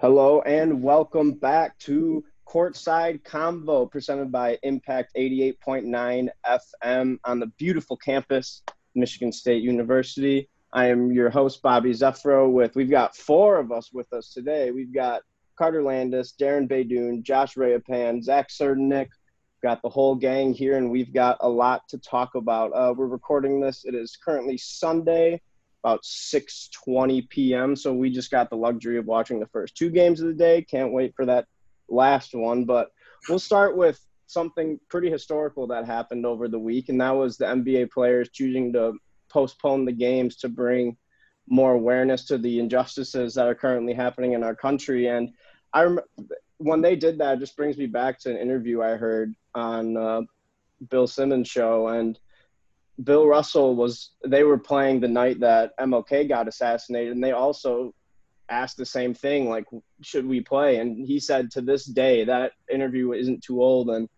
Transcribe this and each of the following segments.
Hello and welcome back to Courtside Convo presented by Impact 88.9 FM on the beautiful campus, Michigan State University. I am your host, Bobby Zeffro. With we've got four of us with us today. We've got Carter Landis, Darren Baydoun, Josh Rayapan, Zach Serdenik. Got the whole gang here, and we've got a lot to talk about. Uh, we're recording this. It is currently Sunday, about 6:20 p.m. So we just got the luxury of watching the first two games of the day. Can't wait for that last one. But we'll start with something pretty historical that happened over the week, and that was the NBA players choosing to postpone the games to bring more awareness to the injustices that are currently happening in our country. And I rem- when they did that, it just brings me back to an interview I heard on uh, Bill Simmons' show, and Bill Russell was they were playing the night that MLK got assassinated, and they also asked the same thing, like, should we play? And he said to this day that interview isn't too old, and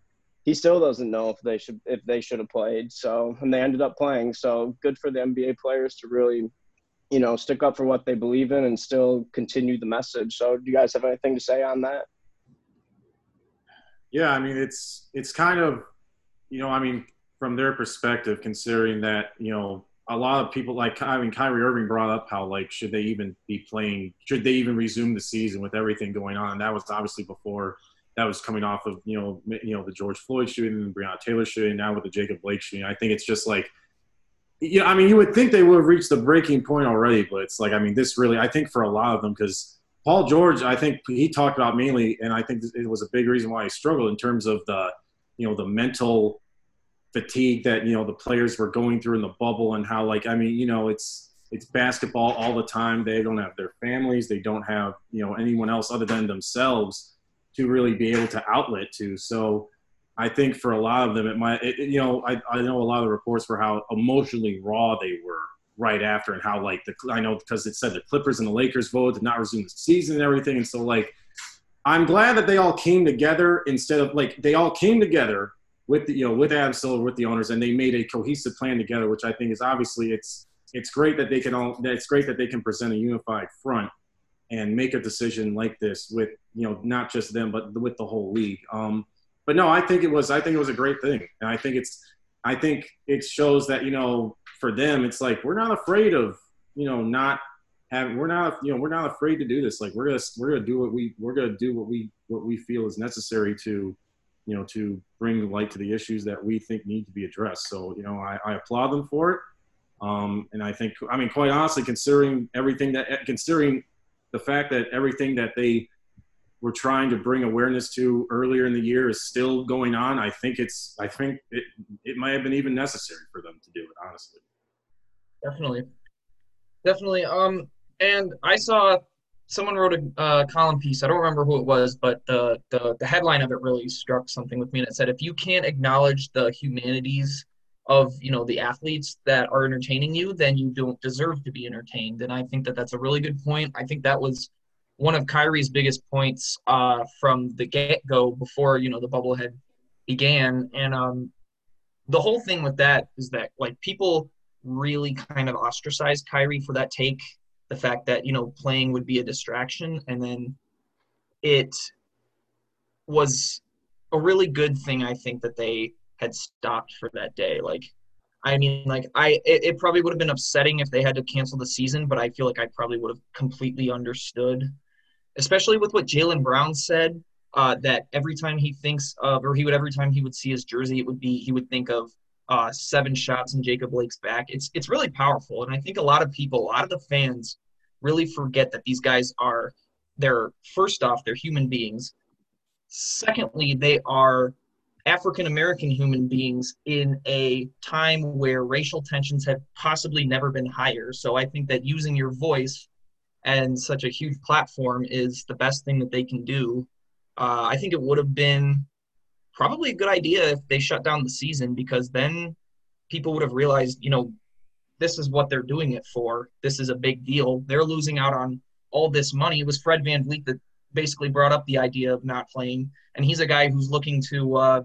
he still doesn't know if they should if they should have played. So and they ended up playing. So good for the NBA players to really, you know, stick up for what they believe in and still continue the message. So do you guys have anything to say on that? Yeah, I mean it's it's kind of you know, I mean, from their perspective, considering that you know a lot of people like I mean Kyrie Irving brought up how like should they even be playing? Should they even resume the season with everything going on? And that was obviously before that was coming off of you know you know the George Floyd shooting, the Breonna Taylor shooting, now with the Jacob Blake shooting. I think it's just like. Yeah, I mean, you would think they would have reached the breaking point already, but it's like, I mean, this really, I think for a lot of them, because Paul George, I think he talked about mainly, and I think it was a big reason why he struggled in terms of the, you know, the mental fatigue that you know the players were going through in the bubble and how like I mean you know it's it's basketball all the time. They don't have their families. They don't have you know anyone else other than themselves to really be able to outlet to. So I think for a lot of them, it might it, you know I I know a lot of the reports for how emotionally raw they were right after and how like the I know because it said the Clippers and the Lakers voted to not resume the season and everything, and so like. I'm glad that they all came together instead of like they all came together with the, you know with Adam Silver with the owners, and they made a cohesive plan together, which I think is obviously it's it's great that they can all it's great that they can present a unified front and make a decision like this with you know not just them but with the whole league. Um, but no, I think it was I think it was a great thing, and I think it's I think it shows that you know for them it's like we're not afraid of you know not having we're not you know we're not afraid to do this like we're gonna we're gonna do what we we're gonna do what we what we feel is necessary to you know, to bring light to the issues that we think need to be addressed. So, you know, I, I applaud them for it. Um, and I think, I mean, quite honestly, considering everything that, considering the fact that everything that they were trying to bring awareness to earlier in the year is still going on, I think it's, I think it, it might have been even necessary for them to do it, honestly. Definitely. Definitely. Um, and I saw someone wrote a uh, column piece. I don't remember who it was, but the, the the headline of it really struck something with me. And it said, if you can't acknowledge the humanities of you know the athletes that are entertaining you, then you don't deserve to be entertained. And I think that that's a really good point. I think that was one of Kyrie's biggest points uh, from the get go before you know the bubble had began. And um, the whole thing with that is that like people really kind of ostracized Kyrie for that take the fact that you know playing would be a distraction and then it was a really good thing i think that they had stopped for that day. Like i mean like i it, it probably would have been upsetting if they had to cancel the season but i feel like i probably would have completely understood especially with what jaylen brown said uh, that every time he thinks of or he would every time he would see his jersey it would be he would think of uh, seven shots in Jacob Blake's back. It's it's really powerful, and I think a lot of people, a lot of the fans, really forget that these guys are they're first off they're human beings. Secondly, they are African American human beings in a time where racial tensions have possibly never been higher. So I think that using your voice and such a huge platform is the best thing that they can do. Uh, I think it would have been probably a good idea if they shut down the season because then people would have realized, you know, this is what they're doing it for. This is a big deal. They're losing out on all this money. It was Fred VanVleet that basically brought up the idea of not playing. And he's a guy who's looking to uh,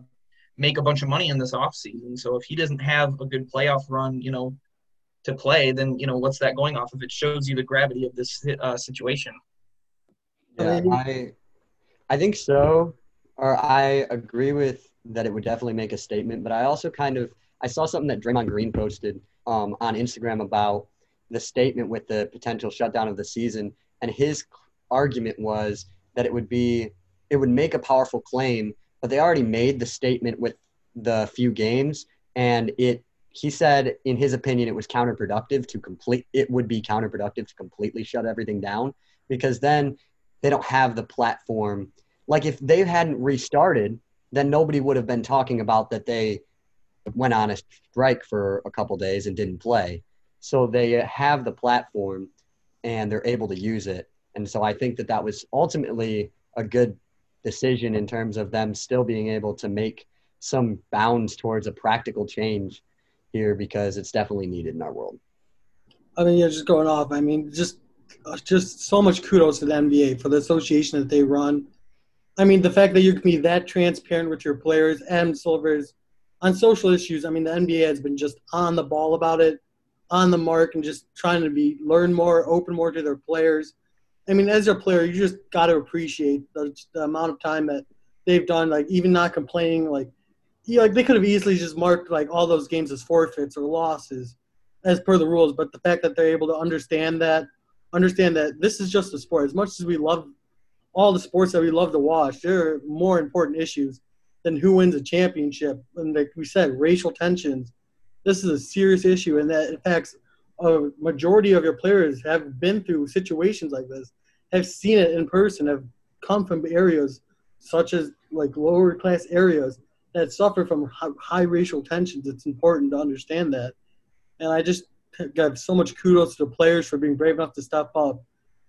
make a bunch of money in this offseason. So if he doesn't have a good playoff run, you know, to play, then, you know, what's that going off of? It shows you the gravity of this uh, situation. Yeah, I, I think so. Or I agree with that it would definitely make a statement. But I also kind of I saw something that Draymond Green posted um, on Instagram about the statement with the potential shutdown of the season, and his argument was that it would be it would make a powerful claim, but they already made the statement with the few games, and it he said in his opinion it was counterproductive to complete it would be counterproductive to completely shut everything down because then they don't have the platform like if they hadn't restarted then nobody would have been talking about that they went on a strike for a couple days and didn't play so they have the platform and they're able to use it and so i think that that was ultimately a good decision in terms of them still being able to make some bounds towards a practical change here because it's definitely needed in our world. I mean, yeah, just going off. I mean, just uh, just so much kudos to the NBA for the association that they run. I mean, the fact that you can be that transparent with your players and Silvers on social issues. I mean, the NBA has been just on the ball about it, on the mark, and just trying to be learn more, open more to their players. I mean, as a player, you just got to appreciate the, the amount of time that they've done. Like even not complaining, like like they could have easily just marked like all those games as forfeits or losses as per the rules, but the fact that they're able to understand that, understand that this is just a sport. As much as we love all the sports that we love to watch, there are more important issues than who wins a championship. And like we said, racial tensions. This is a serious issue, and that affects a majority of your players have been through situations like this, have seen it in person, have come from areas such as like lower class areas that suffer from high racial tensions, it's important to understand that. And I just got so much kudos to the players for being brave enough to step up,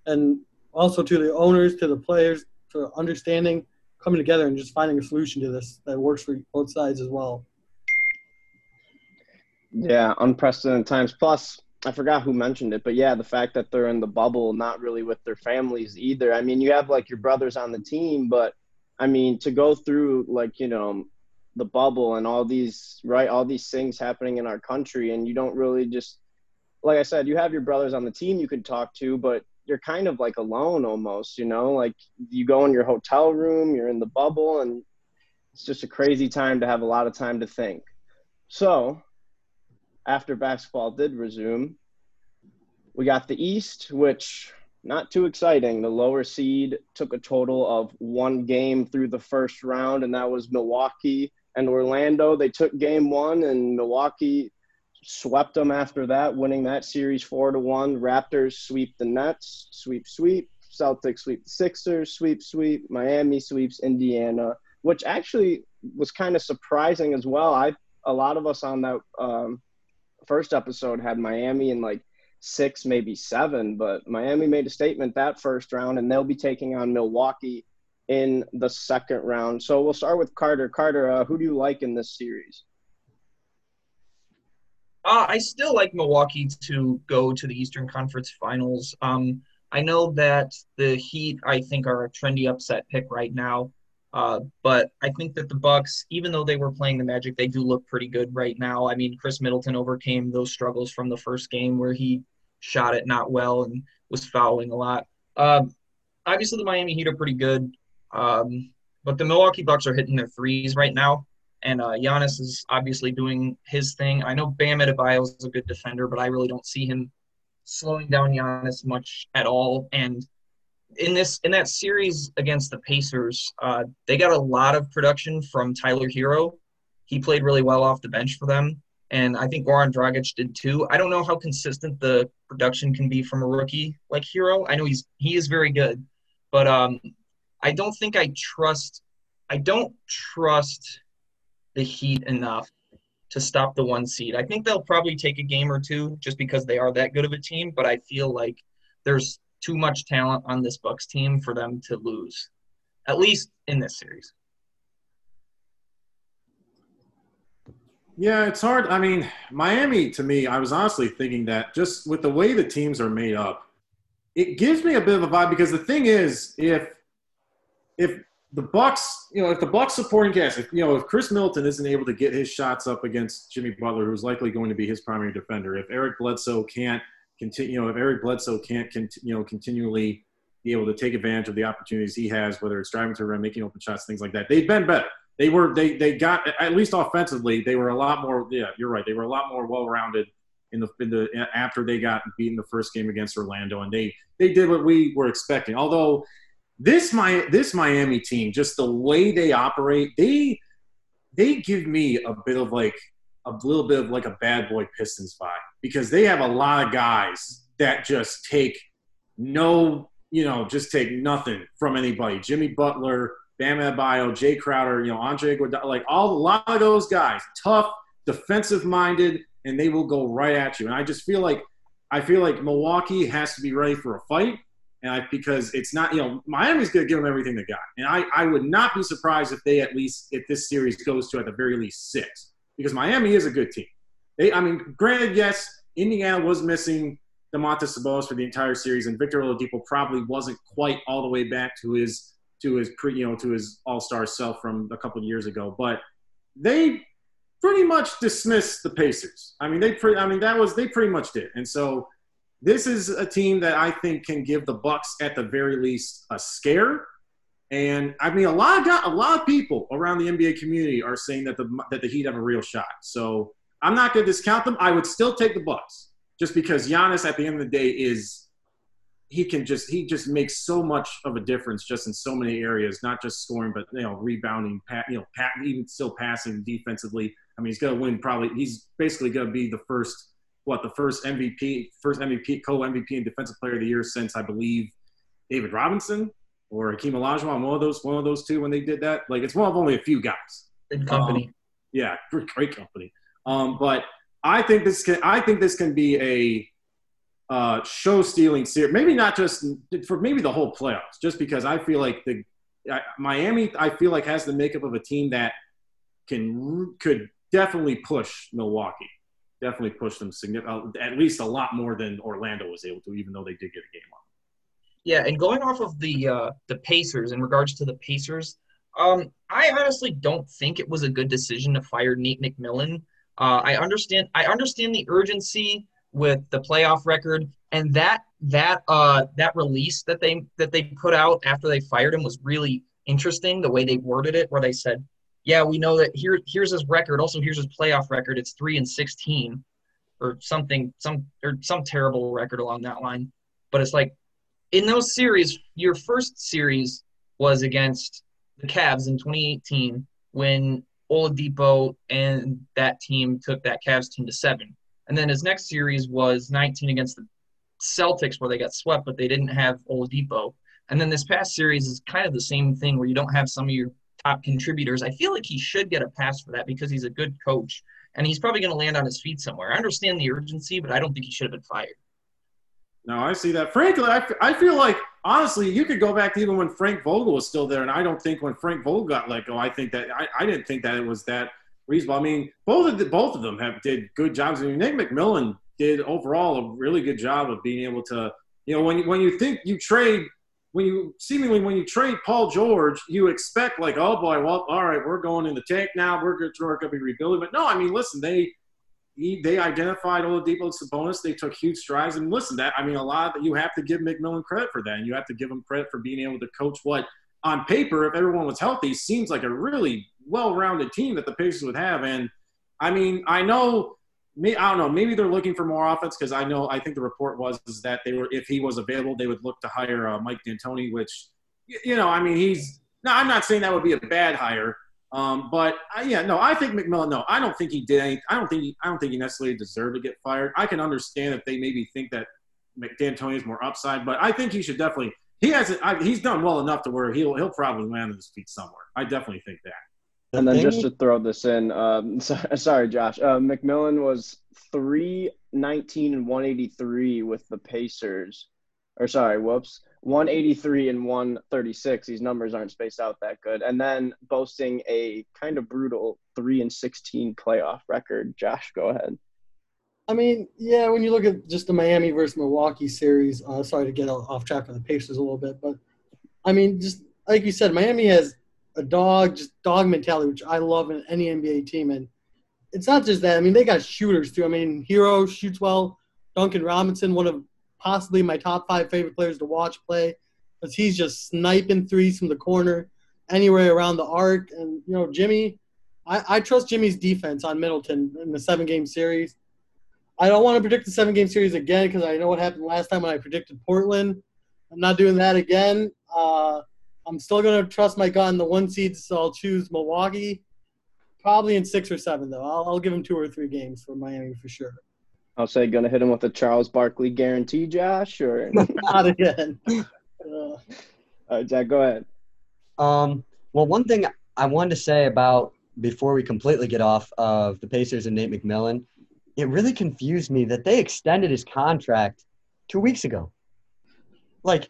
and also to the owners, to the players for understanding, coming together, and just finding a solution to this that works for both sides as well. Yeah, unprecedented times. Plus, I forgot who mentioned it, but yeah, the fact that they're in the bubble, not really with their families either. I mean, you have like your brothers on the team, but I mean, to go through like, you know, the bubble and all these right all these things happening in our country and you don't really just like i said you have your brothers on the team you could talk to but you're kind of like alone almost you know like you go in your hotel room you're in the bubble and it's just a crazy time to have a lot of time to think so after basketball did resume we got the east which not too exciting. The lower seed took a total of one game through the first round, and that was Milwaukee and Orlando. They took game one, and Milwaukee swept them after that, winning that series four to one. Raptors sweep the Nets, sweep, sweep. Celtics sweep the Sixers, sweep, sweep. Miami sweeps Indiana, which actually was kind of surprising as well. I a lot of us on that um, first episode had Miami in like six, maybe seven, but Miami made a statement that first round, and they'll be taking on Milwaukee in the second round. So we'll start with Carter. Carter, uh, who do you like in this series? Uh, I still like Milwaukee to go to the Eastern Conference Finals. Um, I know that the Heat, I think, are a trendy upset pick right now. Uh, but I think that the Bucks, even though they were playing the Magic, they do look pretty good right now. I mean, Khris Middleton overcame those struggles from the first game where he shot it not well and was fouling a lot. Uh, obviously, the Miami Heat are pretty good. Um, but the Milwaukee Bucks are hitting their threes right now, and uh, Giannis is obviously doing his thing. I know Bam Adebayo is a good defender, but I really don't see him slowing down Giannis much at all. And in this in that series against the Pacers, uh, they got a lot of production from Tyler Herro. He played really well off the bench for them, and I think Goran Dragic did too. I don't know how consistent the production can be from a rookie like Herro. I know he's he is very good, but um, I don't think I trust I don't trust the Heat enough to stop the one seed. I think they'll probably take a game or two just because they are that good of a team, but I feel like there's too much talent on this Bucks team for them to lose. At least in this series. Yeah, it's hard. I mean, Miami to me, I was honestly thinking that just with the way the teams are made up, it gives me a bit of a vibe because the thing is, if if the Bucks, you know, if the Bucks supporting cast, if you know, if Khris Middleton isn't able to get his shots up against Jimmy Butler, who's likely going to be his primary defender, if Eric Bledsoe can't continue, you know, if Eric Bledsoe can't, cont- you know, continually, be able to take advantage of the opportunities he has, whether it's driving to the rim, making open shots, things like that. They've been better. They were they they got at least offensively, they were a lot more. Yeah, you're right. They were a lot more well rounded in the in the after they got beaten the first game against Orlando, and they they did what we were expecting. Although this my this Miami team, just the way they operate, they they give me a bit of like a little bit of like a bad boy Pistons vibe because they have a lot of guys that just take no, you know, just take nothing from anybody. Jimmy Butler, Bam Adebayo, Jae Crowder, you know, Andre Iguodala, like all a lot of those guys, tough, defensive minded, and they will go right at you. And I just feel like I feel like Milwaukee has to be ready for a fight. And I, because it's not, you know, Miami's going to give them everything they got. And I, I would not be surprised if they at least, if this series goes to at the very least six, because Miami is a good team. They, I mean, granted, yes, Indiana was missing Domantas Sabonis for the entire series, and Victor Oladipo probably wasn't quite all the way back to his to his pre, you know, to his All Star self from a couple years ago. But they pretty much dismissed the Pacers. I mean, they, pre- I mean, that was they pretty much did, and so this is a team that I think can give the Bucks at the very least a scare. And I mean, a lot of a lot of people around the NBA community are saying that the that the Heat have a real shot. So I'm not going to discount them. I would still take the Bucks just because Giannis at the end of the day is he can just he just makes so much of a difference just in so many areas, not just scoring, but you know rebounding, pat, you know, pat, even still passing defensively. I mean, he's going to win probably. He's basically going to be the first what the first MVP, first MVP, co MVP, and Defensive Player of the Year since I believe David Robinson or Hakeem Olajuwon, one of those, one of those two when they did that. Like it's one of only a few guys. Good company. Um, yeah, great company. Um, but I think this can, I think this can be a uh, show stealing series. Maybe not just for maybe the whole playoffs, just because I feel like the uh, Miami, I feel like has the makeup of a team that can could definitely push Milwaukee definitely pushed them significant, uh, at least a lot more than Orlando was able to, even though they did get a game on. Yeah, and going off of the uh, the Pacers in regards to the Pacers, um, I honestly don't think it was a good decision to fire Nate McMillan. Uh, I understand I understand the urgency with the playoff record and that that uh, that release that they that they put out after they fired him was really interesting. The way they worded it, where they said yeah, we know that here here's his record. Also, here's his playoff record. It's three and sixteen, or something, some or some terrible record along that line. But it's like in those series, your first series was against the Cavs in 2018 when Oladipo and that team took that Cavs team to seven. And then his next series was 19 against the Celtics where they got swept, but they didn't have Oladipo. And then this past series is kind of the same thing where you don't have some of your top contributors. I feel like he should get a pass for that because he's a good coach and he's probably going to land on his feet somewhere. I understand the urgency, but I don't think he should have been fired. No, I see that. Frankly, I, I feel like honestly, you could go back to even when Frank Vogel was still there, and I don't think when Frank Vogel got let go, I think that I, I didn't think that it was that reasonable. I mean, both of the, both of them have did good jobs. I mean, Nick McMillan did overall a really good job of being able to, you know, when when you think you trade when you seemingly when you trade Paul George, you expect like, oh boy, well, all right, we're going in the tank now. We're going to be rebuilding. But no, I mean, listen, they he, they identified Oladipo Sabonis. They took huge strides, and listen, that I mean, a lot that you have to give McMillan credit for that, and you have to give him credit for being able to coach what on paper, if everyone was healthy, seems like a really well-rounded team that the Pacers would have. And I mean, I know me, I don't know. Maybe they're looking for more offense because I know I think the report was is that they were if he was available, they would look to hire uh, Mike D'Antoni, which you know, I mean, he's. No, I'm not saying that would be a bad hire, um, but uh, yeah, no, I think McMillan. No, I don't think he did. Anything, I don't think he. I don't think he necessarily deserved to get fired. I can understand if they maybe think that D'Antoni is more upside, but I think he should definitely. He hasn't. He's done well enough to where he'll he'll probably land on his feet somewhere. I definitely think that. And then just to throw this in, um, sorry, Josh. Uh, McMillan was three nineteen and one eighty three with the Pacers, or sorry, whoops, one eighty three and one thirty six. These numbers aren't spaced out that good. And then boasting a kind of brutal three and sixteen playoff record. Josh, go ahead. I mean, yeah, when you look at just the Miami versus Milwaukee series, uh, sorry to get off track on the Pacers a little bit, but I mean, just like you said, Miami has a dog, just dog mentality, which I love in any NBA team. And it's not just that. I mean, they got shooters too. I mean, Herro shoots well. Duncan Robinson, one of possibly my top five favorite players to watch play. because he's just sniping threes from the corner, anywhere around the arc. And you know, Jimmy, I, I trust Jimmy's defense on Middleton in the seven game series. I don't want to predict the seven game series again because I know what happened last time when I predicted Portland. I'm not doing that again. Uh, I'm still going to trust my gut in the one seeds, so I'll choose Milwaukee. Probably in six or seven, though. I'll, I'll give him two or three games for Miami for sure. I'll say, gonna hit him with a Charles Barkley guarantee, Josh, or not again. Uh, All right, Jack, go ahead. Um, well, one thing I wanted to say about before we completely get off of the Pacers and Nate McMillan, it really confused me that they extended his contract two weeks ago. Like,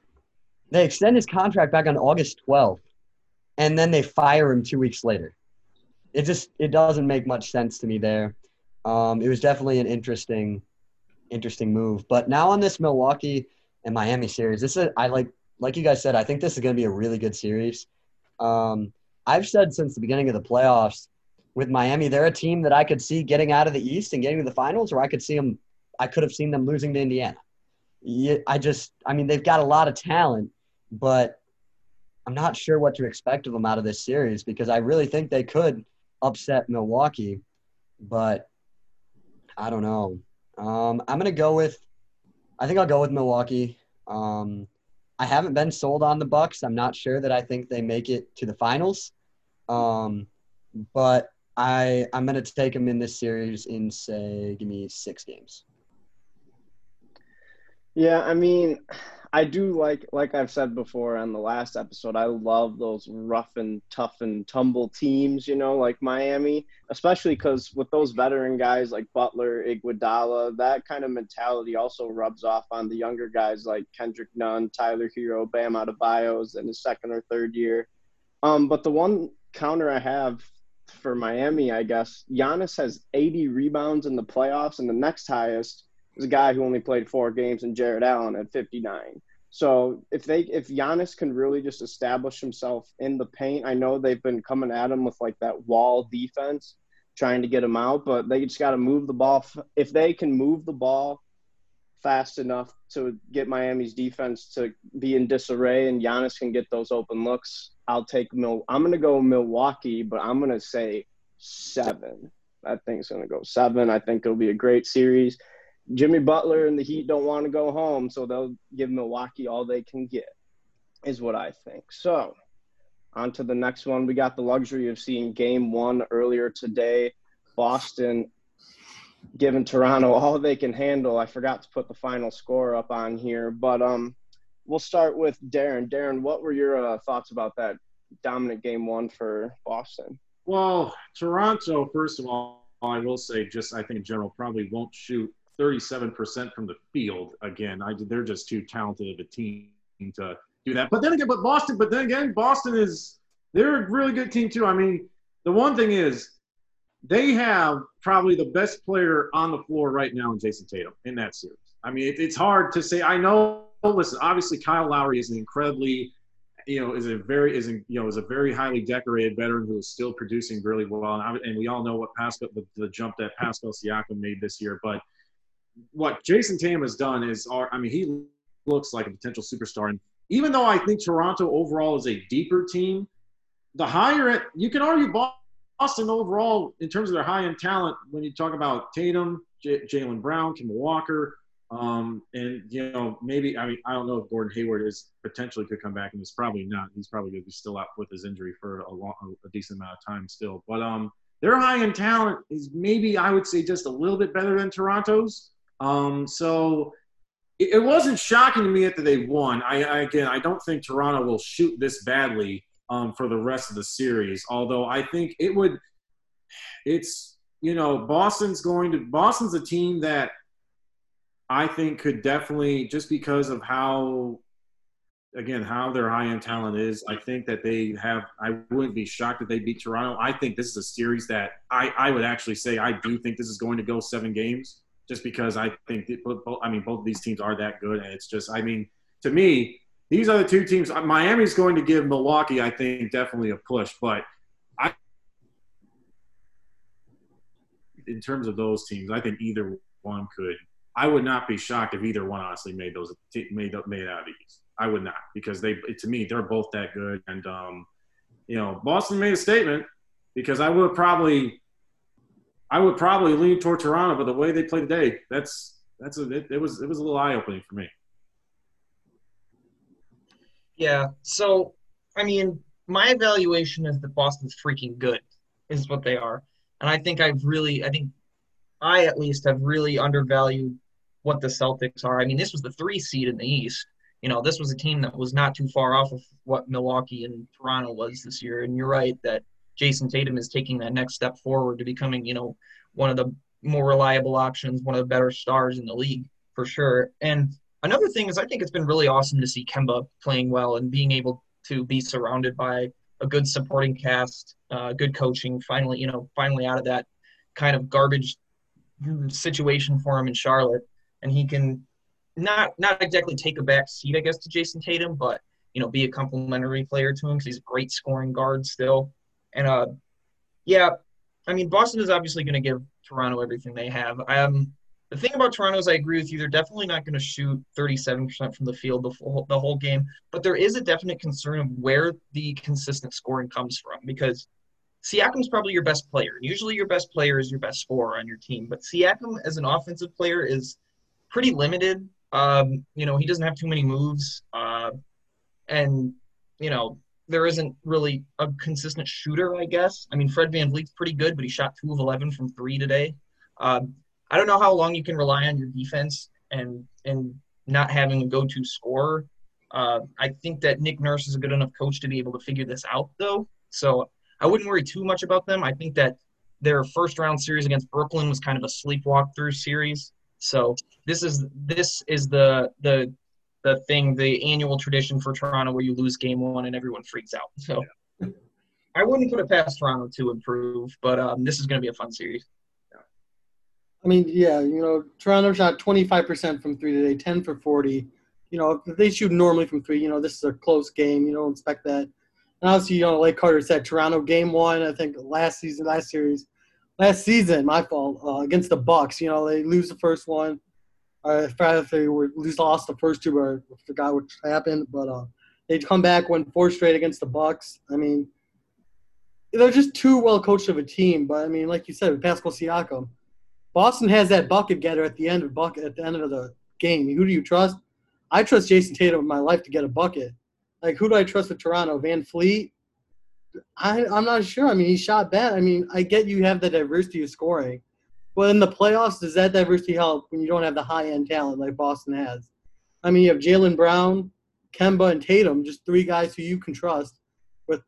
they extend his contract back on August 12th, and then they fire him two weeks later. It just it doesn't make much sense to me there. Um, it was definitely an interesting, interesting move. But now on this Milwaukee and Miami series, this is I like like you guys said. I think this is going to be a really good series. Um, I've said since the beginning of the playoffs with Miami, they're a team that I could see getting out of the East and getting to the finals, or I could see them. I could have seen them losing to Indiana. I just, I mean, they've got a lot of talent, but I'm not sure what to expect of them out of this series because I really think they could upset Milwaukee, but I don't know. Um, I'm gonna go with. I think I'll go with Milwaukee. Um, I haven't been sold on the Bucks. I'm not sure that I think they make it to the finals, um, but I I'm gonna take them in this series in say give me six games. Yeah, I mean, I do like like I've said before on the last episode, I love those rough and tough and tumble teams, you know, like Miami, especially because with those veteran guys like Butler, Iguodala, that kind of mentality also rubs off on the younger guys like Kendrick Nunn, Tyler Herro, Bam Adebayo's in his second or third year. Um, but the one counter I have for Miami, I guess, Giannis has 80 rebounds in the playoffs, and the next highest is a guy who only played four games and Jarrett Allen at 59. So if they if Giannis can really just establish himself in the paint, I know they've been coming at him with like that wall defense, trying to get him out, but they just got to move the ball. If they can move the ball fast enough to get Miami's defense to be in disarray and Giannis can get those open looks, I'll take Mil. I'm gonna go Milwaukee, but I'm gonna say seven. I think it's gonna go seven. I think it'll be a great series. Jimmy Butler and the Heat don't want to go home, so they'll give Milwaukee all they can get, is what I think. So, on to the next one. We got the luxury of seeing game one earlier today. Boston giving Toronto all they can handle. I forgot to put the final score up on here, but um, we'll start with Darren. Darren, what were your uh, thoughts about that dominant game one for Boston? Well, Toronto, first of all, I will say, just I think in general, probably won't shoot 37% from the field again. I, they're just too talented of a team to do that. But then again, but Boston, but then again, Boston is they're a really good team too. I mean, the one thing is they have probably the best player on the floor right now in Jayson Tatum in that series. I mean, it, it's hard to say. I know. Listen, obviously, Kyle Lowry is an incredibly, you know, is a very is a, you know is a very highly decorated veteran who is still producing really well. And, I, and we all know what Pascal the, the jump that Pascal Siakam made this year, but what Jayson Tatum has done is, I mean, he looks like a potential superstar. And even though I think Toronto overall is a deeper team, the higher it, you can argue Boston overall in terms of their high end talent when you talk about Tatum, J- Jaylen Brown, Kemba Walker, um, and you know maybe I mean I don't know if Gordon Hayward is potentially could come back and he's probably not. He's probably going to be still out with his injury for a, long, a decent amount of time still. But um, their high end talent is maybe I would say just a little bit better than Toronto's. Um, so it, it, wasn't shocking to me that they won. I, I, again, I don't think Toronto will shoot this badly um, for the rest of the series. Although I think it would. It's you know Boston's going to Boston's a team that I think could definitely just because of how again how their high end talent is. I think that they have. I wouldn't be shocked if they beat Toronto. I think this is a series that I I would actually say I do think this is going to go seven games just because I think I mean both of these teams are that good, and it's just I mean to me these are the two teams. Uh, Miami's going to give Milwaukee, I think, definitely a push, but I in terms of those teams, I think either one could. I would not be shocked if either one honestly made those made made out of these. I would not because they to me they're both that good. And um, you know, Boston made a statement because I would probably I would probably lean toward Toronto, but the way they play today, that's that's a it, it was it was a little eye opening for me. Yeah. So, I mean, my evaluation is that Boston's freaking good, is what they are. And I think I've really, I think I at least have really undervalued what the Celtics are. I mean, this was the three seed in the East. You know, this was a team that was not too far off of what Milwaukee and Toronto was this year. And you're right that Jayson Tatum is taking that next step forward to becoming, you know, one of the more reliable options, one of the better stars in the league for sure. And another thing is I think it's been really awesome to see Kemba playing well and being able to be surrounded by a good supporting cast, uh, good coaching. Finally, you know, finally out of that kind of garbage situation for him in Charlotte, and he can not not exactly take a back seat, I guess, to Jayson Tatum, but you know, be a complementary player to him because he's a great scoring guard still. And uh, yeah, I mean, Boston is obviously going to give Toronto everything they have. Um, the thing about Toronto is I agree with you. They're definitely not going to shoot 37% from the field the whole, the whole game, but there is a definite concern of where the consistent scoring comes from because Siakam's probably your best player. Usually your best player is your best scorer on your team, but Siakam as an offensive player is pretty limited. Um, you know, he doesn't have too many moves. Uh, and, you know, there isn't really a consistent shooter, I guess. I mean, Fred VanVleet's pretty good, but he shot two of 11 from three today. Um, I don't know how long you can rely on your defense and and not having a go-to scorer. Uh, I think that Nick Nurse is a good enough coach to be able to figure this out, though. So I wouldn't worry too much about them. I think that their first round series against Brooklyn was kind of a sleepwalk through series. So this is this is the the the thing, the annual tradition for Toronto where you lose game one and everyone freaks out. So I wouldn't put it past Toronto to improve, but um, this is going to be a fun series. I mean, yeah, you know, Toronto shot 25% from three today, 10 for 40. You know, if they shoot normally from three, you know, this is a close game. You don't expect that. And obviously, you know, like Carter said, Toronto game one, I think last season, last series, last season, my fault, uh, against the Bucks. You know, they lose the first one. Uh, if they were least lost the first two, or I forgot what happened, but uh, they come back, win four straight against the Bucks. I mean, they're just too well coached of a team. But I mean, like you said, with Pascal Siakam, Boston has that bucket getter at the end of bucket at the end of the game. Who do you trust? I trust Jayson Tatum with my life to get a bucket. Like who do I trust with Toronto? VanVleet? I I'm not sure. I mean, he shot bad. I mean, I get you have the diversity of scoring, but in the playoffs, does that diversity help when you don't have the high end talent like Boston has? I mean, you have Jaylen Brown, Kemba, and Tatum, just three guys who you can trust. With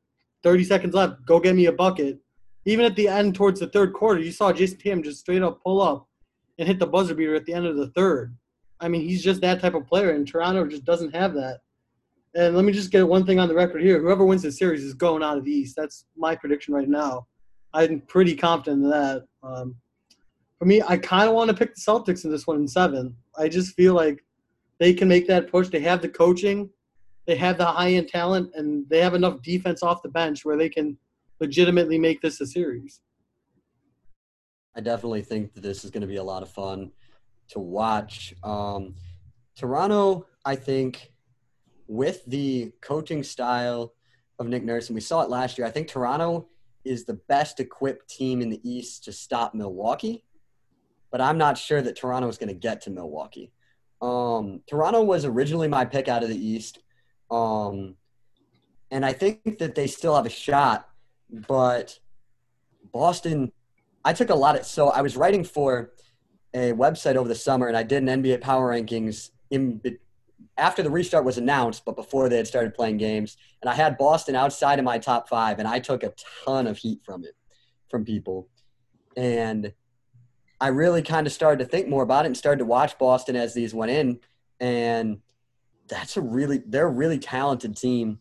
30 seconds left, go get me a bucket even at the end towards the third quarter, you saw Jayson Tatum just straight up pull up and hit the buzzer beater at the end of the third. I mean, he's just that type of player, and Toronto just doesn't have that. And let me just get one thing on the record here: whoever wins the series is going out of the East. That's my prediction right now. I'm pretty confident in that. Um, for me, I kind of want to pick the Celtics in this one in seven. I just feel like they can make that push. They have the coaching, they have the high end talent, and they have enough defense off the bench where they can legitimately make this a series. I definitely think that this is going to be a lot of fun to watch. Um, Toronto, I think, with the coaching style of Nick Nurse, and we saw it last year, I think Toronto is the best equipped team in the East to stop Milwaukee. But I'm not sure that Toronto is going to get to Milwaukee. Um, Toronto was originally my pick out of the East. Um, and I think that they still have a shot but Boston, I took a lot of. So I was writing for a website over the summer, and I did an NBA Power Rankings in after the restart was announced, but before they had started playing games. And I had Boston outside of my top five, and I took a ton of heat from it, from people. And I really kind of started to think more about it and started to watch Boston as these went in. And that's a really, they're a really talented team.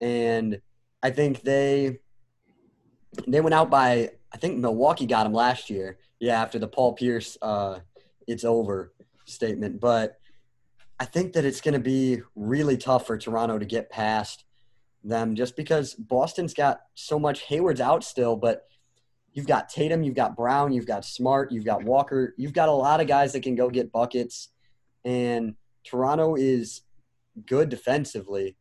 And I think they they went out by I think Milwaukee got them last year. Yeah, after the Paul Pierce uh, "it's over" statement. But I think that it's going to be really tough for Toronto to get past them, just because Boston's got so much. Hayward's out still, but you've got Tatum, you've got Brown, you've got Smart, you've got Walker, you've got a lot of guys that can go get buckets, and Toronto is good defensively,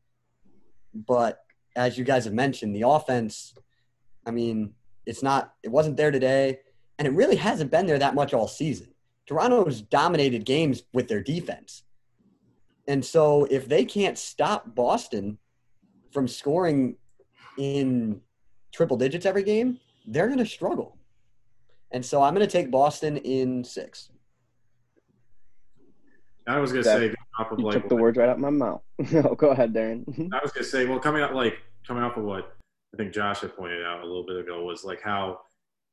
but as you guys have mentioned, the offense, I mean, it's not, it wasn't there today, and it really hasn't been there that much all season. Toronto's dominated games with their defense. And so if they can't stop Boston from scoring in triple digits every game, they're going to struggle. And so I'm going to take Boston in six. I was gonna say off of You like took the words right out of my mouth. no, go ahead, Darren. I was gonna say, well, coming out like coming off of what I think Josh had pointed out a little bit ago was like how,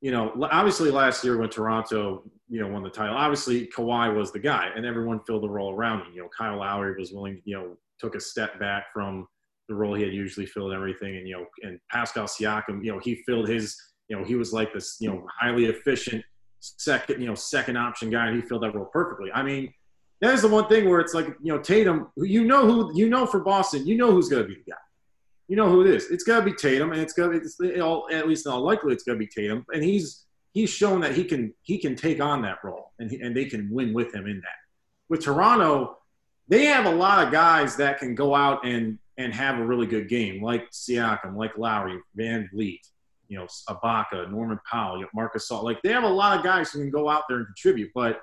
you know, obviously last year when Toronto, you know, won the title, obviously Kawhi was the guy, and everyone filled the role around him. You know, Kyle Lowry was willing, you know, took a step back from the role he had usually filled and everything, and you know, and Pascal Siakam, you know, he filled his, you know, he was like this, you know, highly efficient second, you know, second option guy, and he filled that role perfectly. I mean that is the one thing where it's like you know Tatum. You know who you know for Boston. You know who's going to be the guy. You know who it is. It's got to be Tatum, and it's going to it's all at least all likely it's going to be Tatum, and he's he's shown that he can he can take on that role, and he, and they can win with him in that. With Toronto, they have a lot of guys that can go out and and have a really good game, like Siakam, like Lowry, Van Vleet, you know, Ibaka, Norman Powell, you know, Marc Gasol. Like they have a lot of guys who can go out there and contribute, but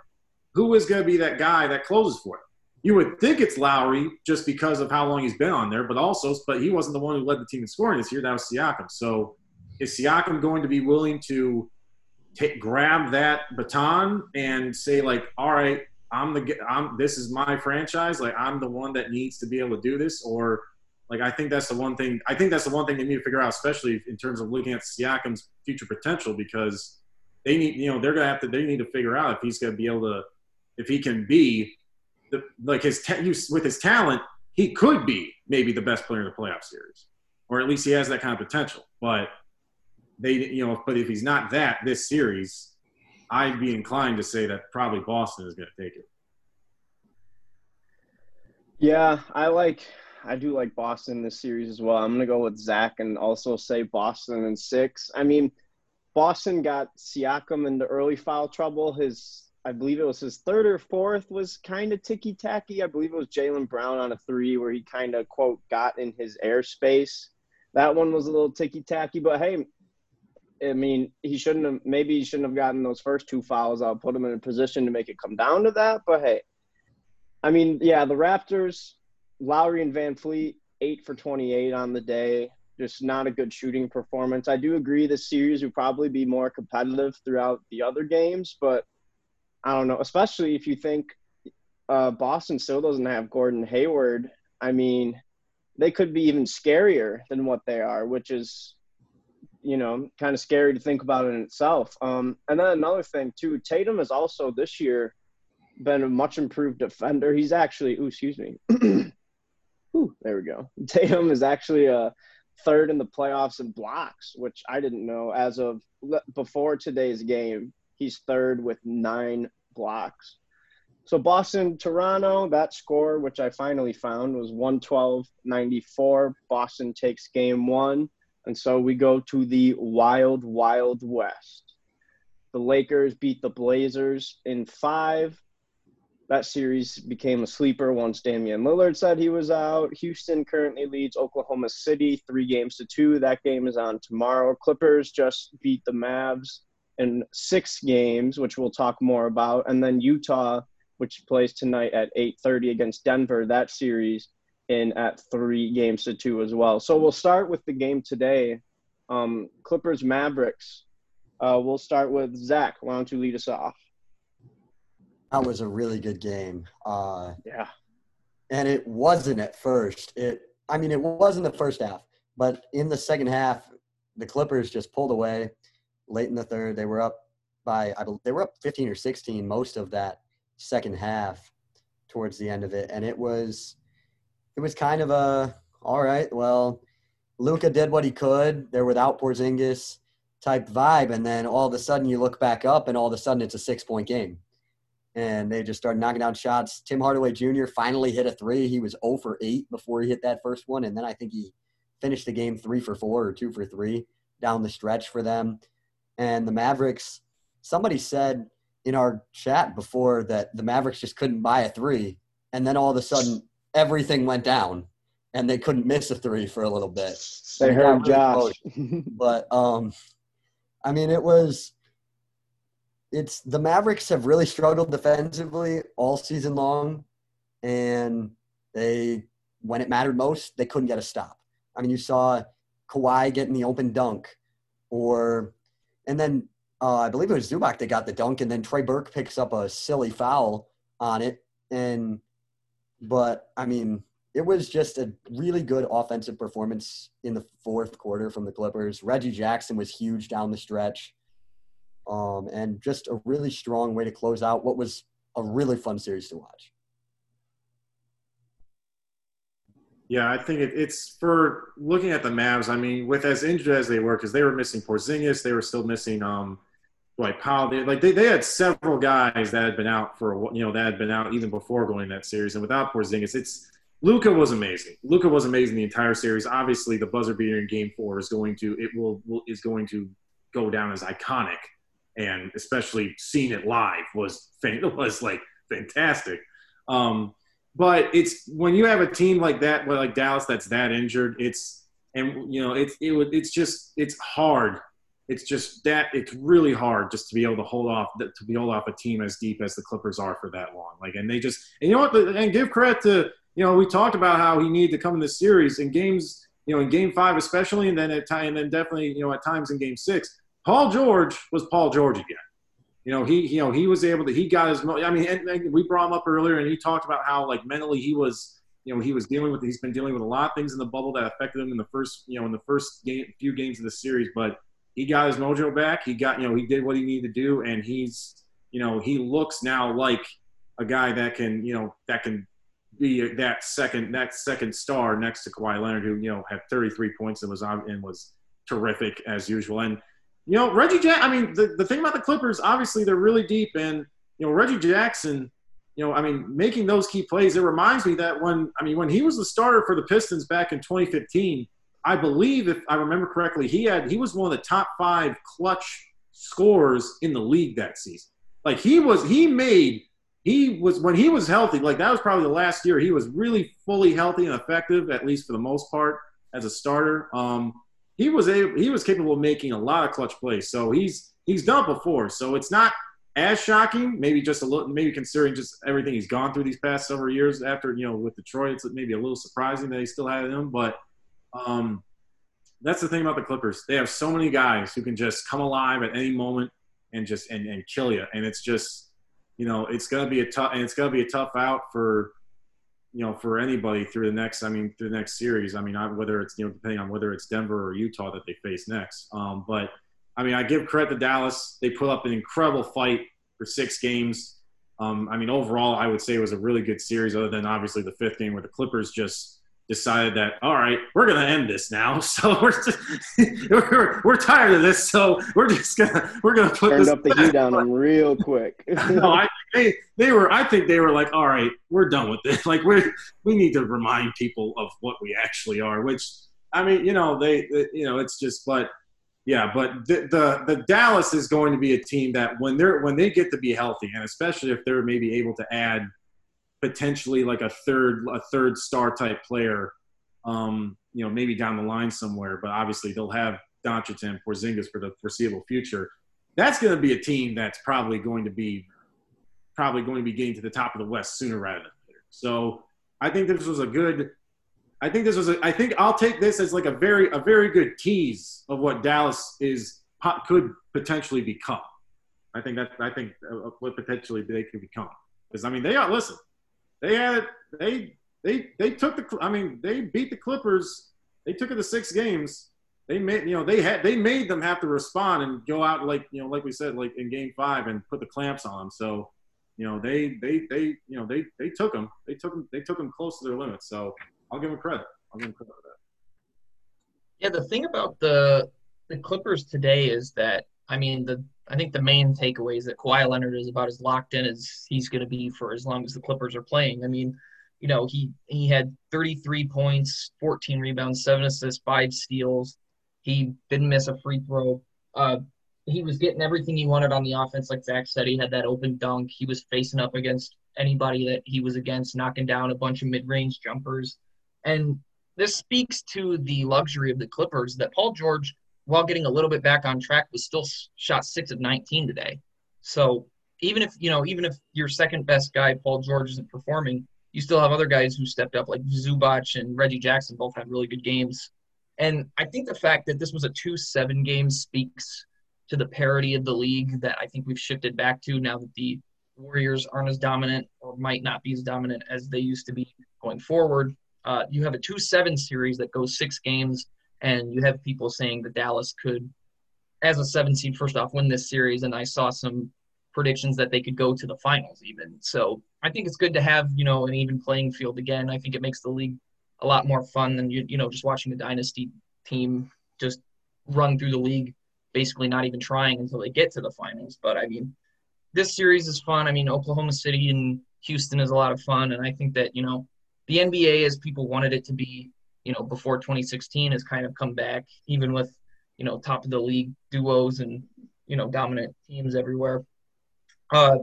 who is going to be that guy that closes for them? You would think it's Lowry just because of how long he's been on there, but also, but he wasn't the one who led the team in scoring this year. That was Siakam. So is Siakam going to be willing to take, grab that baton and say like, all right, I'm the, I'm, this is my franchise. Like I'm the one that needs to be able to do this. Or like, I think that's the one thing, I think that's the one thing they need to figure out, especially in terms of looking at Siakam's future potential, because they need, you know, they're to have to, they need to figure out if he's going to be able to, if he can be the, like his ta- with his talent, he could be maybe the best player in the playoff series, or at least he has that kind of potential. But they, you know, but if he's not that this series, I'd be inclined to say that probably Boston is going to take it. Yeah, I like I do like Boston in this series as well. I'm gonna go with Zach and also say Boston in six. I mean, Boston got Siakam into early foul trouble. His I believe it was his third or fourth was kind of ticky tacky. I believe it was Jaylen Brown on a three where he kind of quote got in his airspace. That one was a little ticky tacky, but hey, I mean, he shouldn't have. Maybe he shouldn't have gotten those first two fouls. I'll put him in a position to make it come down to that. But hey, I mean, yeah, the Raptors, Lowry and Van Vleet, eight for 28 on the day. Just not a good shooting performance. I do agree this series would probably be more competitive throughout the other games, but I don't know, especially if you think uh, Boston still doesn't have Gordon Hayward. I mean, they could be even scarier than what they are, which is, you know, kind of scary to think about in itself. Um, and then another thing, too, Tatum has also this year – been a much improved defender. He's actually, ooh, excuse me. ooh, there we go. Tatum is actually a third in the playoffs in blocks, which I didn't know as of before today's game. He's third with nine blocks. So Boston, Toronto, that score, which I finally found, was 112-94. Boston takes game one. And so we go to the wild, wild west. The Lakers beat the Blazers in five that series became a sleeper once Damian Lillard said he was out. Houston currently leads Oklahoma City three games to two. That game is on tomorrow. Clippers just beat the Mavs in six games, which we'll talk more about. And then Utah, which plays tonight at 8:30 against Denver, that series in at three games to two as well. So we'll start with the game today. Um, Clippers Mavericks. Uh, we'll start with Zach. Why don't you lead us off? That was a really good game. Uh, yeah. And it wasn't at first. It, I mean, it wasn't the first half, but in the second half, the Clippers just pulled away late in the third. They were up by, I believe, they were up 15 or 16 most of that second half towards the end of it, and it was, it was kind of a all right. Well, Luka did what he could. They're without Porzingis type vibe, and then all of a sudden you look back up, and all of a sudden it's a six point game and they just started knocking down shots. Tim Hardaway Jr. finally hit a three. He was 0 for 8 before he hit that first one, and then I think he finished the game 3 for 4 or 2 for 3 down the stretch for them. And the Mavericks, somebody said in our chat before that the Mavericks just couldn't buy a three, and then all of a sudden everything went down and they couldn't miss a three for a little bit. They heard really Josh. But um, I mean, it was. It's the Mavericks have really struggled defensively all season long, and they when it mattered most, they couldn't get a stop. I mean, you saw Kawhi getting the open dunk, or and then uh, I believe it was Zubac that got the dunk, and then Trey Burke picks up a silly foul on it, and but I mean, it was just a really good offensive performance in the fourth quarter from the Clippers. Reggie Jackson was huge down the stretch, um, and just a really strong way to close out what was a really fun series to watch. Yeah, I think it, it's for looking at the Mavs. I mean, with as injured as they were, because they were missing Porzingis, they were still missing um, Dwight Powell. They, like they, they had several guys that had been out for you know that had been out even before going that series, and without Porzingis, it's Luka was amazing. Luka was amazing the entire series. Obviously, the buzzer beater in Game Four is going to it will, will is going to go down as iconic, and especially seeing it live was was like fantastic. Um, but it's when you have a team like that, like Dallas, that's that injured. It's and you know it's it it's just it's hard. It's just that it's really hard just to be able to hold off to be hold off a team as deep as the Clippers are for that long. Like and they just and you know what and give credit to you know we talked about how he needed to come in this series in games you know in Game Five especially and then at time and then definitely you know at times in Game Six. Paul George was Paul George again. You know he you know he was able to he got his i mean and, and we brought him up earlier and he talked about how like mentally he was you know he was dealing with he's been dealing with a lot of things in the bubble that affected him in the first you know in the first game few games of the series but he got his mojo back. He got you know he did what he needed to do and he's you know he looks now like a guy that can you know that can be that second that second star next to Kawhi Leonard who you know had 33 points and was on and was terrific as usual. And you know, Reggie Jack. I mean, the, the thing about the Clippers, obviously, they're really deep, and you know, Reggie Jackson. You know, I mean, making those key plays. It reminds me that when I mean, when he was the starter for the Pistons back in 2015, I believe, if I remember correctly, he had he was one of the top five clutch scorers in the league that season. Like he was, he made. He was when he was healthy. Like that was probably the last year he was really fully healthy and effective, at least for the most part, as a starter. Um, he was able, he was capable of making a lot of clutch plays. So he's he's done it before. So it's not as shocking. Maybe just a little, maybe considering just everything he's gone through these past several years. After you know with Detroit, it's maybe a little surprising that he still had him. But um, that's the thing about the Clippers. They have so many guys who can just come alive at any moment and just and, and kill you. And it's just you know it's gonna be a tough and it's gonna be a tough out for you know, for anybody through the next, I mean, through the next series. I mean, I, whether it's, you know, depending on whether it's Denver or Utah that they face next. Um, but I mean, I give credit to Dallas. They put up an incredible fight for six games. Um, I mean, overall, I would say it was a really good series, other than obviously the fifth game where the Clippers just decided that all right, we're going to end this now. So we're, just, we're we're tired of this. So we're just gonna we're gonna put Turned this up the heat on them real quick. no, I they they were. I think they were like, all right, we're done with this. Like we we need to remind people of what we actually are. Which I mean, you know, they, they you know, it's just, but yeah, but the, the the Dallas is going to be a team that when they're when they get to be healthy, and especially if they're maybe able to add potentially like a third a third star type player, um, you know, maybe down the line somewhere. But obviously they'll have Doncic and Porzingis for the foreseeable future. That's going to be a team that's probably going to be probably going to be getting to the top of the West sooner rather than later. So I think this was a good. I think this was. A, I think I'll take this as like a very a very good tease of what Dallas is could potentially become. I think that I think uh, what potentially they could become because I mean they are listen. They had they they they took the I mean they beat the Clippers. They took it to six games. They made you know they had they made them have to respond and go out like you know like we said like in game five and put the clamps on them. So you know they they they you know they they took them they took them they took them close to their limits. So I'll give them credit. I'll give them credit for that. Yeah, the thing about the the Clippers today is that I mean the I think the main takeaway is that Kawhi Leonard is about as locked in as he's going to be for as long as the Clippers are playing. I mean, you know, he he had 33 points, 14 rebounds, seven assists, five steals. He didn't miss a free throw. Uh, he was getting everything he wanted on the offense, like Zach said. He had that open dunk. He was facing up against anybody that he was against, knocking down a bunch of mid-range jumpers. And this speaks to the luxury of the Clippers that Paul George, while getting a little bit back on track, was still shot six of 19 today. So even if you know, even if your second best guy, Paul George, isn't performing, you still have other guys who stepped up, like Zubac and Reggie Jackson, both had really good games. And I think the fact that this was a two-seven game speaks to the parity of the league that I think we've shifted back to now that the Warriors aren't as dominant or might not be as dominant as they used to be going forward. Uh, you have a 2 7 series that goes six games, and you have people saying that Dallas could, as a seven seed, first off, win this series. And I saw some predictions that they could go to the finals even. So I think it's good to have, you know, an even playing field again. I think it makes the league a lot more fun than, you, you know, just watching the dynasty team just run through the league, basically not even trying until they get to the finals. But I mean, this series is fun. I mean, Oklahoma City and Houston is a lot of fun, and I think that you know the NBA, as people wanted it to be, you know, before 2016, has kind of come back, even with you know top of the league duos and you know dominant teams everywhere. Uh,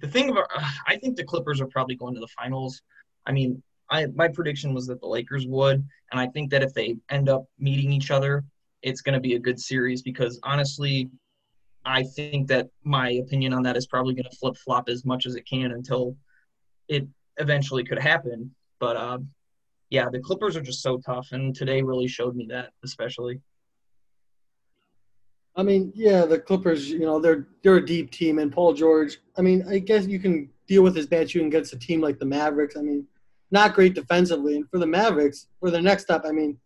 the thing about I think the Clippers are probably going to the finals. I mean, I my prediction was that the Lakers would, and I think that if they end up meeting each other, it's going to be a good series because honestly, I think that my opinion on that is probably going to flip flop as much as it can until it eventually could happen. But uh, yeah, the Clippers are just so tough, and today really showed me that, especially. I mean, yeah, the Clippers, you know, they're they're a deep team, and Paul George. I mean, I guess you can deal with his bad shooting against a team like the Mavericks. I mean, not great defensively, and for the Mavericks, for the next step, I mean,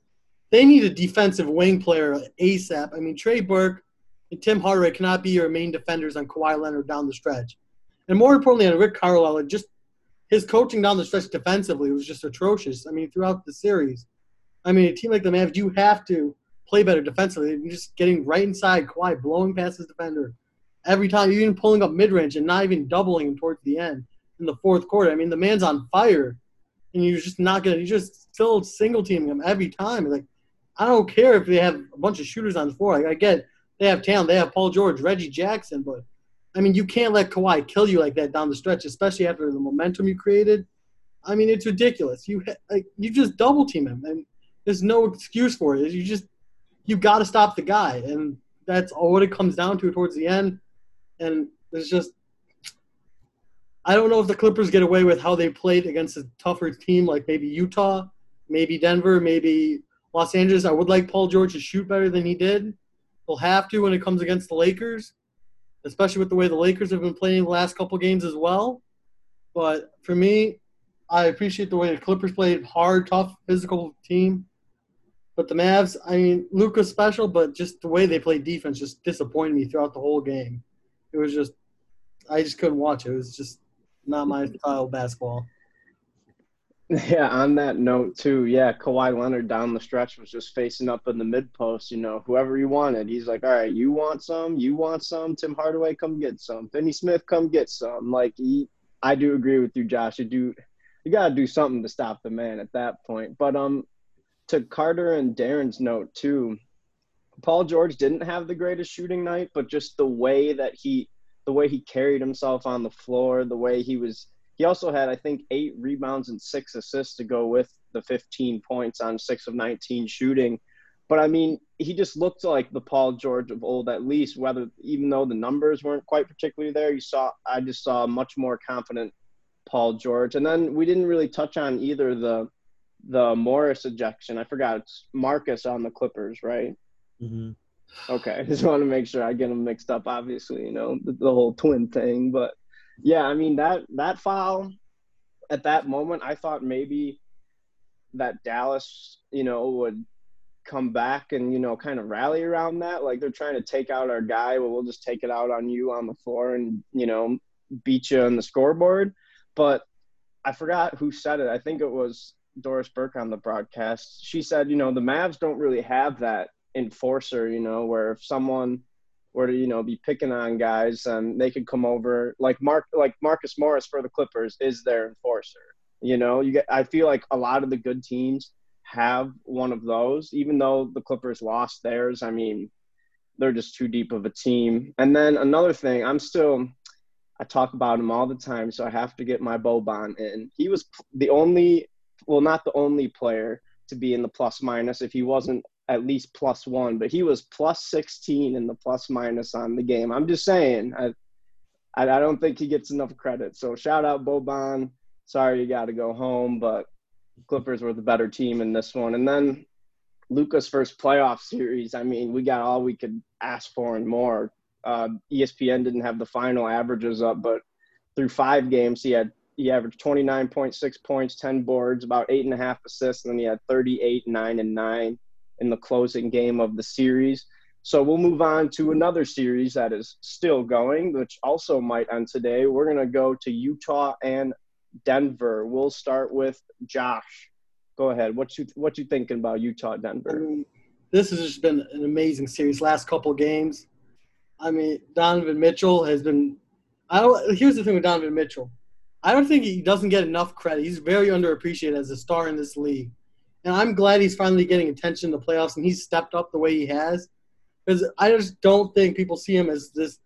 they need a defensive wing player ASAP. I mean, Trey Burke and Tim Hardaway cannot be your main defenders on Kawhi Leonard down the stretch. And more importantly, on Rick Carlisle, just his coaching down the stretch defensively was just atrocious. I mean, throughout the series. I mean, a team like the Mavs, you have to play better defensively. You're just getting right inside Kawhi, blowing past his defender every time, even pulling up mid range and not even doubling him towards the end in the fourth quarter. I mean, the man's on fire, and you're just not gonna. You're just still single teaming him every time. Like, I don't care if they have a bunch of shooters on the floor. Like, I get they have talent. They have Paul George, Reggie Jackson, but I mean, you can't let Kawhi kill you like that down the stretch, especially after the momentum you created. I mean, it's ridiculous. You like you just double team him, and there's no excuse for it. You just you got to stop the guy, and that's all what it comes down to towards the end. And it's just I don't know if the Clippers get away with how they played against a tougher team like maybe Utah, maybe Denver, maybe Los Angeles. I would like Paul George to shoot better than he did. He'll have to when it comes against the Lakers, especially with the way the Lakers have been playing the last couple games as well. But for me, I appreciate the way the Clippers played hard, tough, physical team. But the Mavs, I mean, Luka's special, but just the way they played defense just disappointed me throughout the whole game. It was just, I just couldn't watch it. It was just not my style of basketball. Yeah, on that note too, yeah, Kawhi Leonard down the stretch was just facing up in the mid post, you know, whoever he wanted. He's like, All right, you want some, you want some, Tim Hardaway, come get some. Finney Smith, come get some. Like he I do agree with you, Josh. You do you gotta do something to stop the man at that point. But um to Carter and Darren's note too, Paul George didn't have the greatest shooting night, but just the way that he the way he carried himself on the floor, the way he was he also had, I think, eight rebounds and six assists to go with the 15 points on six of 19 shooting. But I mean, he just looked like the Paul George of old, at least. Whether even though the numbers weren't quite particularly there, you saw I just saw a much more confident Paul George. And then we didn't really touch on either the the Morris ejection. I forgot it's Marcus on the Clippers, right? Mm-hmm. Okay, I just want to make sure I get them mixed up. Obviously, you know the, the whole twin thing, but yeah, I mean that that foul at that moment, I thought maybe that Dallas, you know, would come back and you know kind of rally around that. Like they're trying to take out our guy, well, we'll just take it out on you on the floor and you know beat you on the scoreboard. But I forgot who said it. I think it was Doris Burke on the broadcast. She said, you know, the Mavs don't really have that enforcer, you know, where if someone were to you know be picking on guys, and they could come over like Mark like Marcus Morris for the Clippers is their enforcer. You know, you get. I feel like a lot of the good teams have one of those, even though the Clippers lost theirs. I mean, they're just too deep of a team. And then another thing, I'm still. I talk about him all the time, so I have to get my Boban in. He was the only, well, not the only player to be in the plus minus if he wasn't at least plus one, but he was plus 16 in the plus minus on the game. I'm just saying, I, I, don't think he gets enough credit. So shout out Boban. Sorry you got to go home, but Clippers were the better team in this one. And then Luka's first playoff series. I mean, we got all we could ask for and more. Uh, ESPN didn't have the final averages up, but through five games, he had he averaged 29.6 points, 10 boards, about eight and a half assists, and then he had 38, nine, and nine in the closing game of the series. So we'll move on to another series that is still going, which also might end today. We're going to go to Utah and Denver. We'll start with Josh. Go ahead. What you what you thinking about Utah Denver? I mean, this has just been an amazing series. Last couple games, I mean, Donovan Mitchell has been. I don't. Here's the thing with Donovan Mitchell. I don't think he doesn't get enough credit. He's very underappreciated as a star in this league, and I'm glad he's finally getting attention in the playoffs and he's stepped up the way he has. Because I just don't think people see him as this.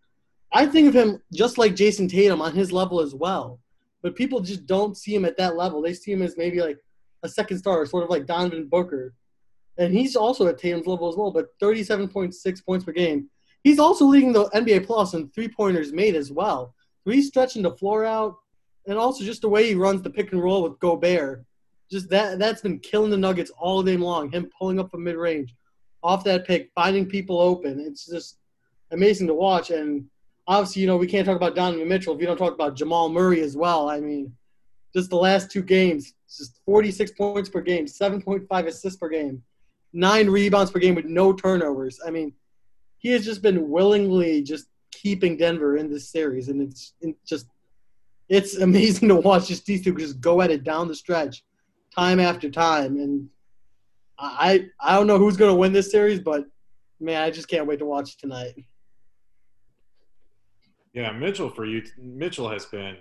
I think of him just like Jayson Tatum on his level as well, but people just don't see him at that level. They see him as maybe like a second star, sort of like Donovan Booker. And he's also at Tatum's level as well, but 37.6 points per game. He's also leading the NBA Plus in three pointers made as well. So he's stretching the floor out, and also just the way he runs the pick and roll with Gobert. Just that that's been killing the Nuggets all game long. Him pulling up from mid range, off that pick, finding people open. It's just amazing to watch. And obviously, you know, we can't talk about Donovan Mitchell if you don't talk about Jamal Murray as well. I mean, just the last two games, just 46 points per game, 7.5 assists per game, nine rebounds per game with no turnovers. I mean, he has just been willingly just keeping Denver in this series, and it's, just it's amazing to watch just these two just go at it down the stretch, time after time. And I I don't know who's going to win this series, but man, I just can't wait to watch tonight. Yeah, Mitchell for you. Mitchell has been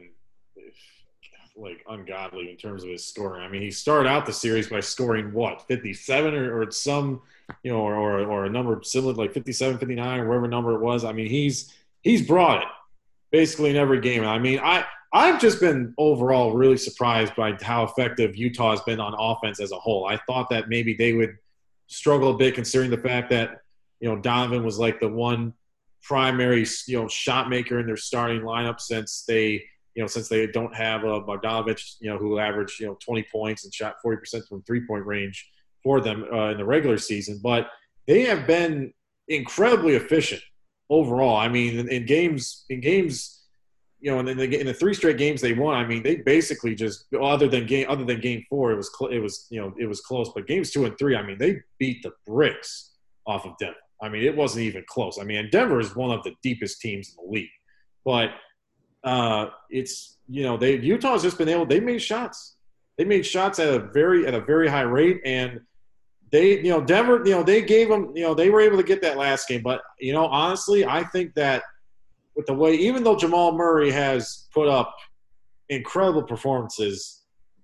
like ungodly in terms of his scoring. I mean, he started out the series by scoring what 57 or, or some, you know, or, or, or a number similar like 57, 59 or whatever number it was. I mean, he's he's brought it basically in every game. I mean, I I've just been overall really surprised by how effective Utah has been on offense as a whole. I thought that maybe they would struggle a bit considering the fact that you know Donovan was like the one primary you know shot maker in their starting lineup since they you know, since they don't have a Bogdanovich, you know, who averaged, you know, 20 points and shot 40% from three point range for them uh, in the regular season. But they have been incredibly efficient overall. I mean, in, in games, in games, you know, in the, in the three straight games they won, I mean, they basically just other than game other than game four, it was cl- it was you know it was close. But games two and three, I mean, they beat the bricks off of Denver. I mean, it wasn't even close. I mean, Denver is one of the deepest teams in the league, but uh, it's you know they Utah's just been able they made shots they made shots at a very at a very high rate and they you know Denver you know they gave them you know they were able to get that last game but you know honestly I think that with the way even though Jamal Murray has put up incredible performances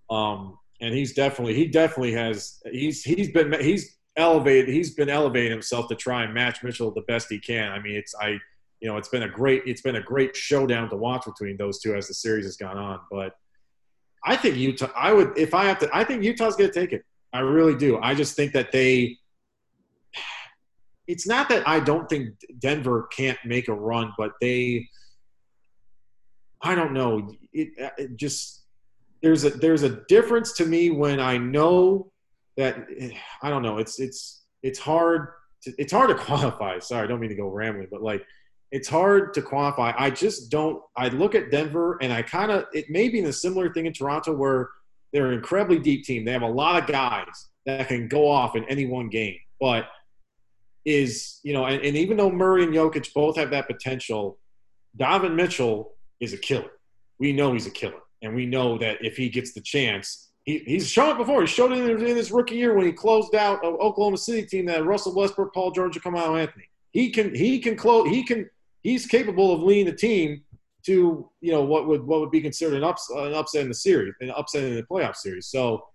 um, and he's definitely he definitely has he's he's been he's elevated he's been elevating himself to try and match Mitchell the best he can I mean it's I you know, it's been a great it's been a great showdown to watch between those two as the series has gone on. But I think Utah. I would if I have to. I think Utah's going to take it. I really do. I just think that they. It's not that I don't think Denver can't make a run, but they. I don't know. It, uh, it just there's a there's a difference to me when I know that I don't know. It's it's it's hard. To, it's hard to quantify. Sorry, I don't mean to go rambling, but like it's hard to quantify. I just don't. I look at Denver and I kind of it may be in a similar thing in Toronto where they're an incredibly deep team. They have a lot of guys that can go off in any one game, but is you know, and, and even though Murray and Jokic both have that potential, Donovan Mitchell is a killer. We know he's a killer, and we know that if he gets the chance, he, he's shown it before. He showed it in, in his rookie year when he closed out an Oklahoma City team that Russell Westbrook, Paul George, and Carmelo Anthony. He can he can close he can he's capable of leading the team to you know what would what would be considered an, ups, an upset in the series, an upset in the playoff series. So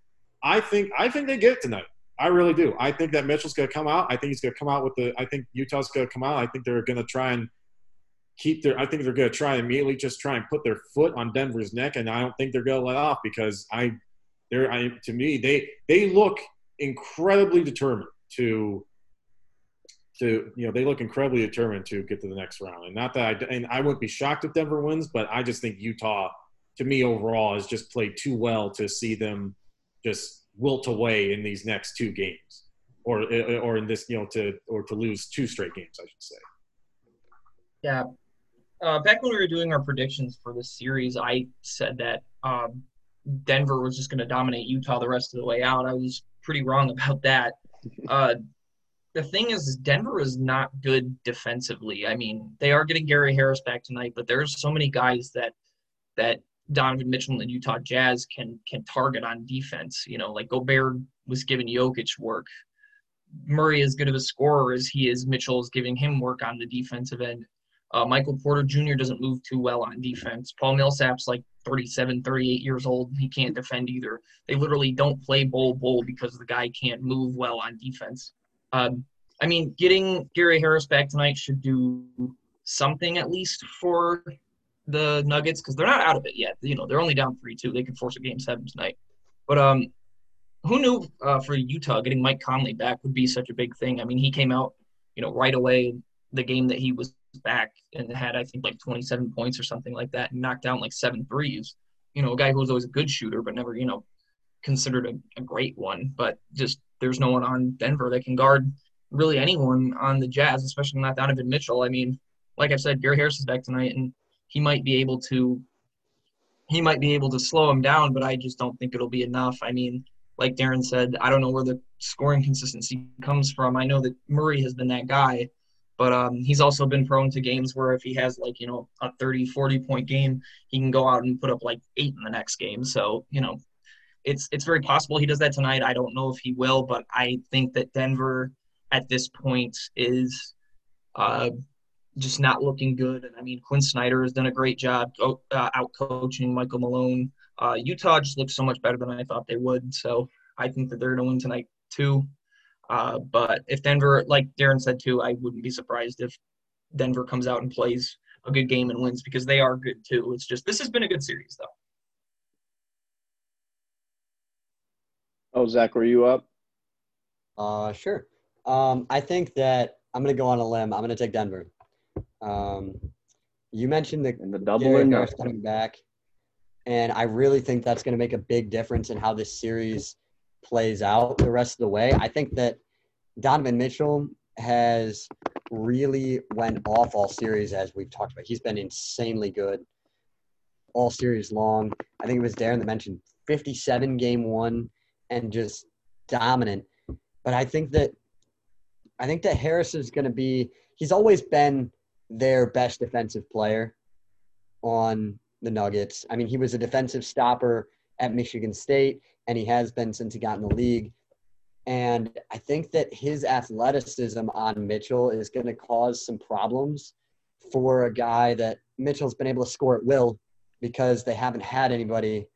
I think I think they get it tonight. I really do. I think that Mitchell's going to come out. I think he's going to come out with the. I think Utah's going to come out. I think they're going to try and keep their. I think they're going to try immediately just try and put their foot on Denver's neck, and I don't think they're going to let off because I, they're I to me they they look incredibly determined to. To you know, they look incredibly determined to get to the next round, and not that I and I wouldn't be shocked if Denver wins, but I just think Utah, to me overall, has just played too well to see them just wilt away in these next two games, or or in this you know to or to lose two straight games, I should say. Yeah. Uh, back when we were doing our predictions for this series, I said that um, Denver was just going to dominate Utah the rest of the way out. I was pretty wrong about that. Uh, the thing is, Denver is not good defensively. I mean, they are getting Gary Harris back tonight, but there's so many guys that that Donovan Mitchell and the Utah Jazz can can target on defense. You know, like Gobert was giving Jokic work. Murray is good of a scorer as he is. Mitchell is giving him work on the defensive end. Uh, Michael Porter Jr. doesn't move too well on defense. Paul Millsap's like 37, 38 years old. He can't defend either. They literally don't play Bol Bol because the guy can't move well on defense. Um, I mean, getting Gary Harris back tonight should do something at least for the Nuggets because they're not out of it yet. You know, they're only down three two. They could force a game seven tonight. But um, who knew uh, for Utah getting Mike Conley back would be such a big thing? I mean, he came out, you know, right away the game that he was back and had I think like 27 points or something like that and knocked down like seven threes. You know, a guy who was always a good shooter but never, you know, considered a, a great one. But just there's no one on Denver that can guard really anyone on the Jazz, especially not Donovan Mitchell. I mean, like I said, Gary Harris is back tonight and he might be able to he might be able to slow him down, but I just don't think it'll be enough. I mean, like Darren said, I don't know where the scoring consistency comes from. I know that Murray has been that guy, but um, he's also been prone to games where if he has like, you know, a 30, 40 point game, he can go out and put up like eight in the next game. So, you know, it's it's very possible he does that tonight. I don't know if he will, but I think that Denver at this point is uh, just not looking good. And I mean, Quinn Snyder has done a great job uh, out coaching Michael Malone. Uh, Utah just looks so much better than I thought they would. So I think that they're going to win tonight too. Uh, but if Denver, like Darren said too, I wouldn't be surprised if Denver comes out and plays a good game and wins because they are good too. It's just this has been a good series though. Oh, Zach, were you up? Uh, sure. Um, I think that I'm going to go on a limb. I'm going to take Denver. Um, you mentioned the, And the double Gary Harris coming back, and I really think that's going to make a big difference in how this series plays out the rest of the way. I think that Donovan Mitchell has really went off all series as we've talked about. He's been insanely good all series long. I think it was Darren that mentioned 57 game one and just dominant. But I think that I think that Harris is going to be. He's always been their best defensive player on the Nuggets. I mean, he was a defensive stopper at Michigan State, and he has been since he got in the league. And I think that his athleticism on Mitchell is going to cause some problems for a guy that Mitchell's been able to score at will because they haven't had anybody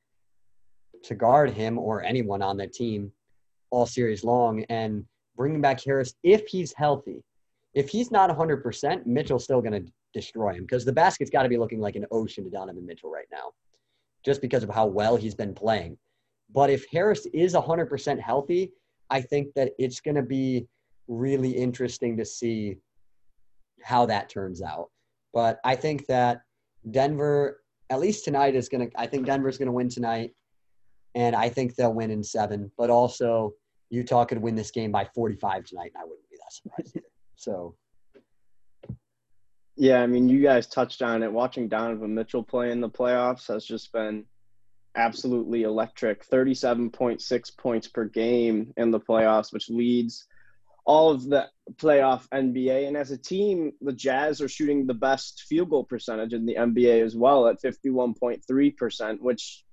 to guard him or anyone on their team all series long. And bringing back Harris, if he's healthy, if he's not 100%, Mitchell's still going to destroy him because the basket's got to be looking like an ocean to Donovan Mitchell right now, just because of how well he's been playing. But if Harris is 100% healthy, I think that it's going to be really interesting to see how that turns out. But I think that Denver, at least tonight, is going to, I think Denver's going to win tonight. And I think they'll win in seven. But also, Utah could win this game by 45 tonight, and I wouldn't be that surprised. So, Yeah, I mean, you guys touched on it. Watching Donovan Mitchell play in the playoffs has just been absolutely electric. 37.6 points per game in the playoffs, which leads all of the playoff NBA. And as a team, the Jazz are shooting the best field goal percentage in the NBA as well at 51.3%, which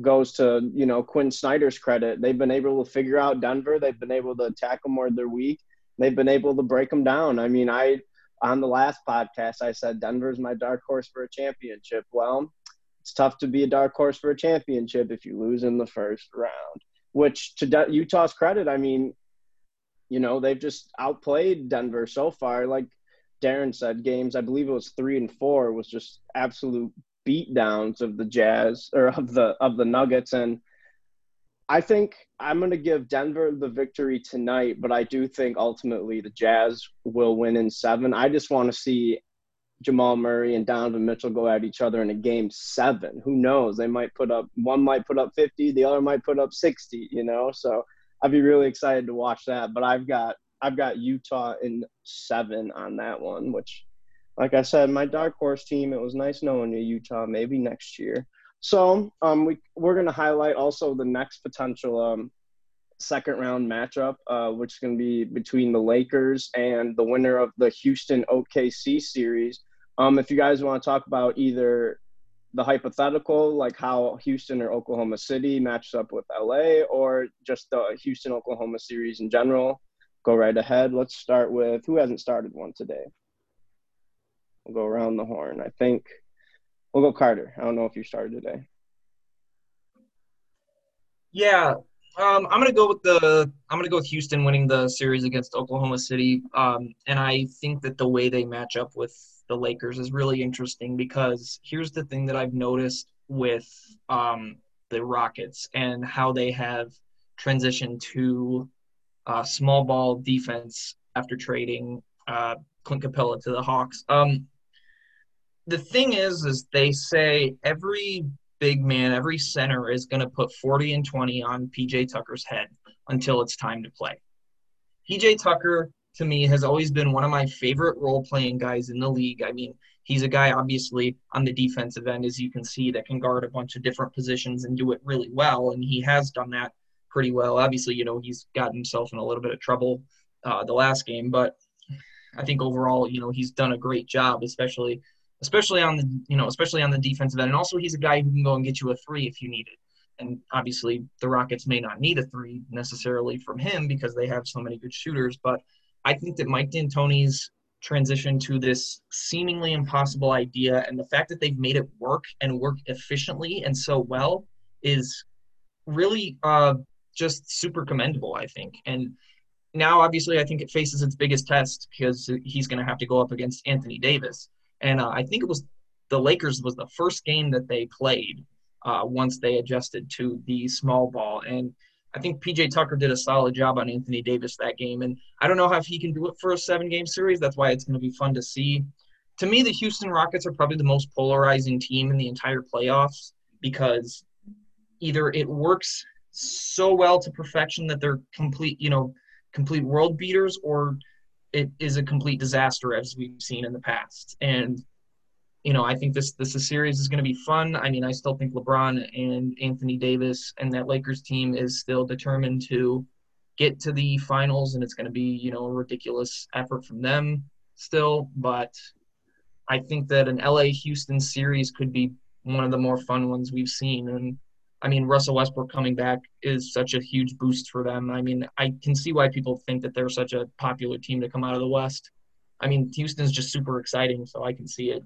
goes to, you know, Quinn Snyder's credit. They've been able to figure out Denver. They've been able to attack them where they're weak. They've been able to break them down. I mean, I on the last podcast, I said Denver's my dark horse for a championship. Well, it's tough to be a dark horse for a championship if you lose in the first round. Which, to Utah's credit, I mean, you know, they've just outplayed Denver so far. Like Darren said, games, I believe it was three and four, was just absolute beatdowns of the Jazz or of the of the Nuggets. And I think I'm going to give Denver the victory tonight, but I do think ultimately the Jazz will win in seven. I just want to see Jamal Murray and Donovan Mitchell go at each other in a game seven. Who knows? They might put up one might put up 50, the other might put up 60. You know, so I'd be really excited to watch that. But I've got I've got Utah in seven on that one, which, like I said, my dark horse team. It was nice knowing you, Utah. Maybe next year. So um, we we're gonna highlight also the next potential um, second round matchup, uh, which is gonna be between the Lakers and the winner of the Houston OKC series. Um, if you guys want to talk about either the hypothetical, like how Houston or Oklahoma City matches up with LA, or just the Houston Oklahoma series in general, go right ahead. Let's start with who hasn't started one today. We'll go around the horn. I think we'll go Carter. I don't know if you started today. Yeah, um, I'm gonna go with the I'm gonna go with Houston winning the series against Oklahoma City, um, and I think that the way they match up with the Lakers is really interesting because here's the thing that I've noticed with um, the Rockets and how they have transitioned to uh, small ball defense after trading uh, Clint Capela to the Hawks. Um, the thing is, is they say every big man, every center is going to put 40 and 20 on PJ Tucker's head until it's time to play. PJ Tucker, to me, has always been one of my favorite role playing guys in the league. I mean, he's a guy, obviously, on the defensive end, as you can see, that can guard a bunch of different positions and do it really well. And he has done that pretty well. Obviously, you know, he's gotten himself in a little bit of trouble uh, the last game, but I think overall, you know, he's done a great job, especially especially on the you know especially on the defensive end. And also, he's a guy who can go and get you a three if you need it. And obviously, the Rockets may not need a three necessarily from him because they have so many good shooters. But I think that Mike D'Antoni's transition to this seemingly impossible idea and the fact that they've made it work and work efficiently and so well is really uh, just super commendable, I think. And now, obviously, I think it faces its biggest test because he's going to have to go up against Anthony Davis. And uh, I think it was the Lakers was the first game that they played uh, once they adjusted to the small ball. And I think PJ Tucker did a solid job on Anthony Davis that game. And I don't know if he can do it for a seven game series. That's why it's going to be fun to see. To me, the Houston Rockets are probably the most polarizing team in the entire playoffs because either it works so well to perfection that they're complete, you know, complete world beaters, or it is a complete disaster as we've seen in the past. And you know, I think this this series is going to be fun. I mean, I still think LeBron and Anthony Davis and that Lakers team is still determined to get to the finals, and it's going to be you know a ridiculous effort from them still. But I think that an LA Houston series could be one of the more fun ones we've seen, and I mean, Russell Westbrook coming back is such a huge boost for them. I mean, I can see why people think that they're such a popular team to come out of the West. I mean, Houston's just super exciting, so I can see it.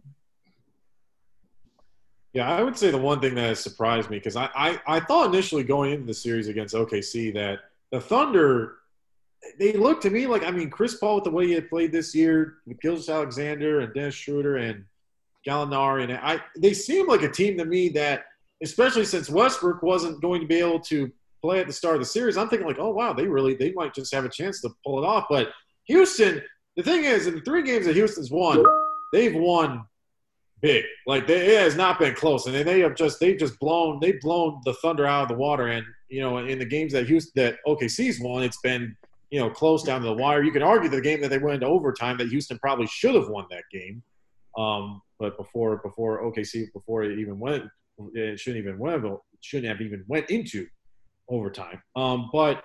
Yeah, I would say the one thing that has surprised me because I, I, I thought initially going into the series against OKC that the Thunder they looked to me like I mean Chris Paul with the way he had played this year with Gilgeous-Alexander and Dennis Schroeder and Gallinari and I they seem like a team to me that especially since Westbrook wasn't going to be able to play at the start of the series, I'm thinking like, oh wow, they really they might just have a chance to pull it off. But Houston, the thing is, in the three games that Houston's won, they've won big. Like they, it has not been close, and they have just they've just blown they've blown the Thunder out of the water. And you know, in the games that Houston that OKC's won, it's been you know close down to the wire. You can argue the game that they went into overtime that Houston probably should have won that game. Um, but before before OKC before it even went it shouldn't even went, shouldn't have even went into overtime. Um, but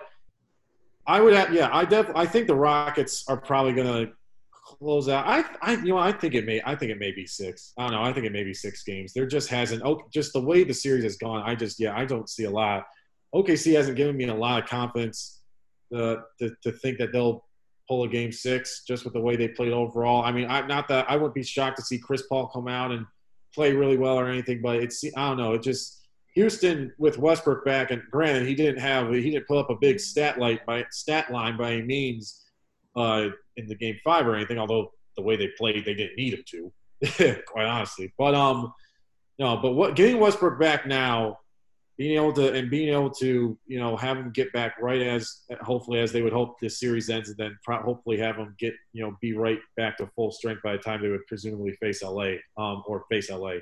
I would have, yeah, I def, I think the Rockets are probably going to close out. I, I, you know, I think it may, I think it may be six. I don't know. I think it may be six games. There just hasn't, oh, just the way the series has gone. I just, yeah, I don't see a lot. OKC hasn't given me a lot of confidence uh, to, to think that they'll pull a game six just with the way they played overall. I mean, I'm not that I wouldn't be shocked to see Chris Paul come out and play really well or anything, but it's I don't know. It just Houston with Westbrook back, and granted he didn't have he didn't pull up a big stat light by stat line by any means uh, in the game five or anything. Although the way they played, they didn't need him to, quite honestly. But um, no, but what getting Westbrook back now, being able to and being able to you know have them get back right as hopefully as they would hope this series ends, and then pro- hopefully have them get you know be right back to full strength by the time they would presumably face LA um, or face LA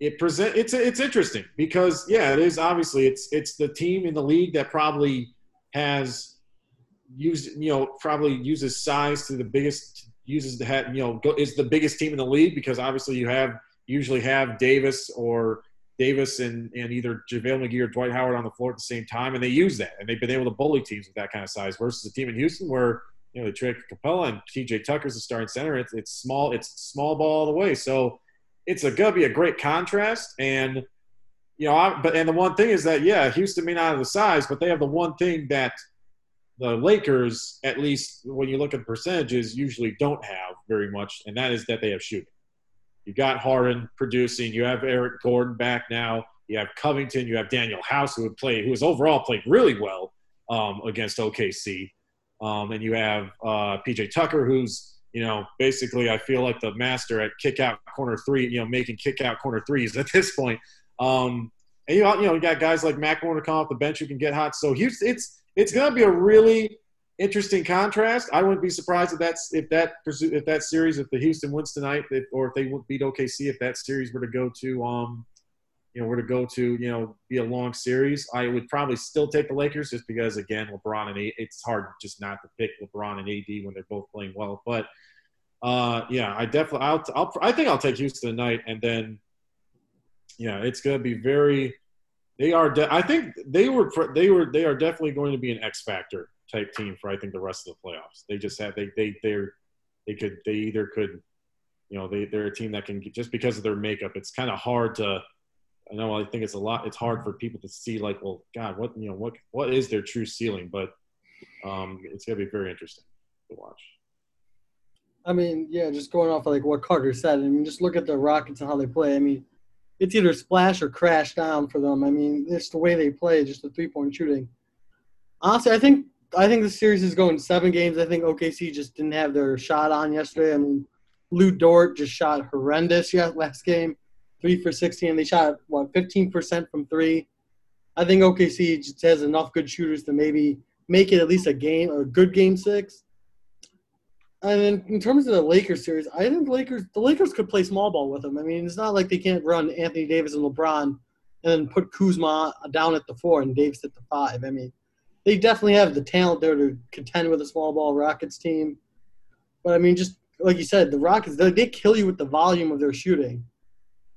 it present it's it's interesting because yeah, it is obviously it's it's the team in the league that probably has used you know probably uses size to the biggest uses the head you know is the biggest team in the league because obviously you have usually have Davis or Davis and, and either JaVale McGee or Dwight Howard on the floor at the same time, and they use that, and they've been able to bully teams with that kind of size. Versus a team in Houston where you know they trade Capela and TJ Tucker's the starting center. It's it's small it's small ball all the way. So it's a, gonna be a great contrast. And you know, I, but and the one thing is that yeah, Houston may not have the size, but they have the one thing that the Lakers, at least when you look at the percentages, usually don't have very much, and that is that they have shooting. You got Harden producing. You have Eric Gordon back now. You have Covington. You have Danuel House, who would play, who has overall played really well um, against OKC, um, and you have uh, PJ Tucker, who's you know, basically, I feel like the master at kick out corner three, you know, making kick out corner threes at this point. Um, and you know, you know, you got guys like McLemore to come off the bench who can get hot. So it's it's going to be a really interesting contrast. I wouldn't be surprised if that's if that if that series if the Houston wins tonight, if, or if they beat OKC, if that series were to go to um, you know, were to go to you know be a long series, I would probably still take the Lakers just because again, LeBron and AD, it's hard just not to pick LeBron and AD when they're both playing well. But uh, yeah, I definitely I'll, I'll I think I'll take Houston tonight, and then yeah, it's to be very. They are. De- I think they were. They were. They are definitely going to be an X factor type team for I think the rest of the playoffs. They just have. They they they're they could. They either could. You know, they they're a team that can just because of their makeup. It's kind of hard to I know I think it's a lot. It's hard for people to see like, well, God, what you know, what what is their true ceiling? But um, it's gonna be very interesting to watch. I mean, yeah, just going off of like what Carter said. I mean, just look at the Rockets and how they play. I mean, it's either splash or crash down for them. I mean, it's the way they play, just the three point shooting. Honestly, I think I think the series is going seven games. I think OKC just didn't have their shot on yesterday. I mean, Lu Dort just shot horrendous last game three for 16. They shot, what, 15% from three. I think OKC just has enough good shooters to maybe make it at least a game, a good game six. And then in terms of the Lakers series, I think the Lakers the Lakers could play small ball with them. I mean, it's not like they can't run Anthony Davis and LeBron and then put Kuzma down at the four and Davis at the five. I mean, they definitely have the talent there to contend with a small ball Rockets team. But I mean, just like you said, the Rockets they, they kill you with the volume of their shooting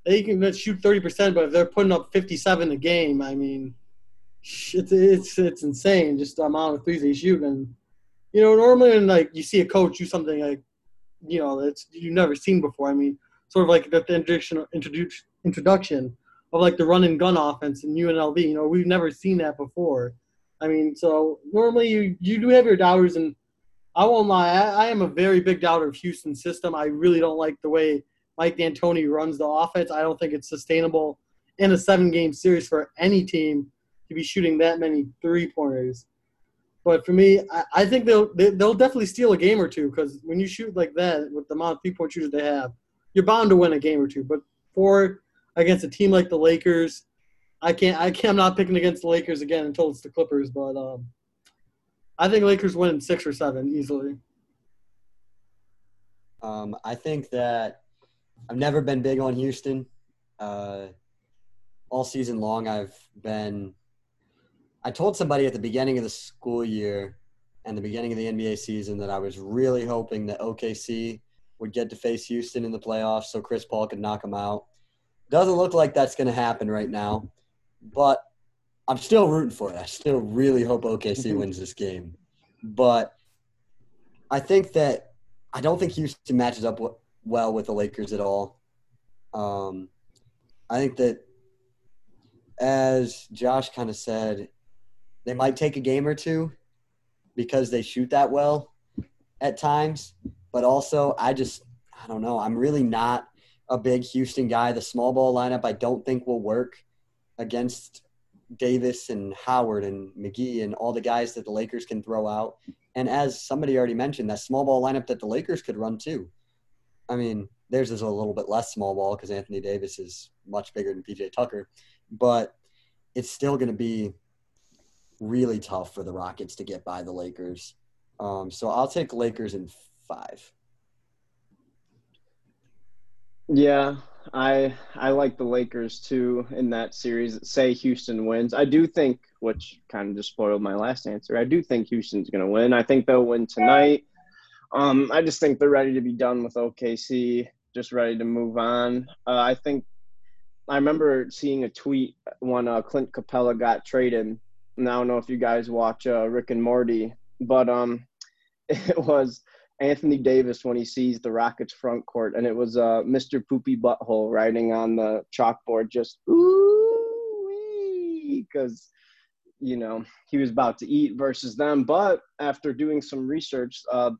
they can shoot 30%, but if they're putting up 57 a game, I mean, it's it's it's insane just the amount of threes they shoot. And you know, normally when like you see a coach do something like, you know, that's you've never seen before. I mean, sort of like the introduction introduction of like the run and gun offense in UNLV. You know, we've never seen that before. I mean, so normally you you do have your doubters, and I won't lie, I, I am a very big doubter of Houston's system. I really don't like the way Mike D'Antoni runs the offense. I don't think it's sustainable in a seven-game series for any team to be shooting that many three-pointers. But for me, I, I think they'll they, will they will definitely steal a game or two because when you shoot like that with the amount of three-point shooters they have, you're bound to win a game or two. But for against a team like the Lakers, I can't. I can't. I'm not picking against the Lakers again until it's the Clippers. But um, I think Lakers win six or seven easily. Um, I think that I've never been big on Houston. Uh, all season long, I've been. I told somebody at the beginning of the school year and the beginning of the NBA season that I was really hoping that OKC would get to face Houston in the playoffs so Chris Paul could knock them out. Doesn't look like that's going to happen right now, but I'm still rooting for it. I still really hope OKC wins this game. But I think that I don't think Houston matches up well with the Lakers at all. Um, I think that, as Josh kind of said, they might take a game or two because they shoot that well at times. But also, I just, I don't know. I'm really not a big Houston guy. The small ball lineup, I don't think will work against Davis and Howard and McGee and all the guys that the Lakers can throw out. And as somebody already mentioned, that small ball lineup that the Lakers could run too. I mean, theirs is a little bit less small ball because Anthony Davis is much bigger than PJ Tucker, but it's still going to be really tough for the Rockets to get by the Lakers. Um, so I'll take Lakers in five. Yeah, I I like the Lakers too in that series. Say Houston wins. I do think, which kind of just spoiled my last answer. I do think Houston's going to win. I think they'll win tonight. Um, I just think they're ready to be done with OKC, just ready to move on. Uh, I think I remember seeing a tweet when uh, Clint Capela got traded. And I don't know if you guys watch uh, Rick and Morty, but um, it was Anthony Davis when he sees the Rockets front court, and it was uh, Mr. Poopy Butthole writing on the chalkboard, just ooh, because you know he was about to eat versus them. But after doing some research, uh,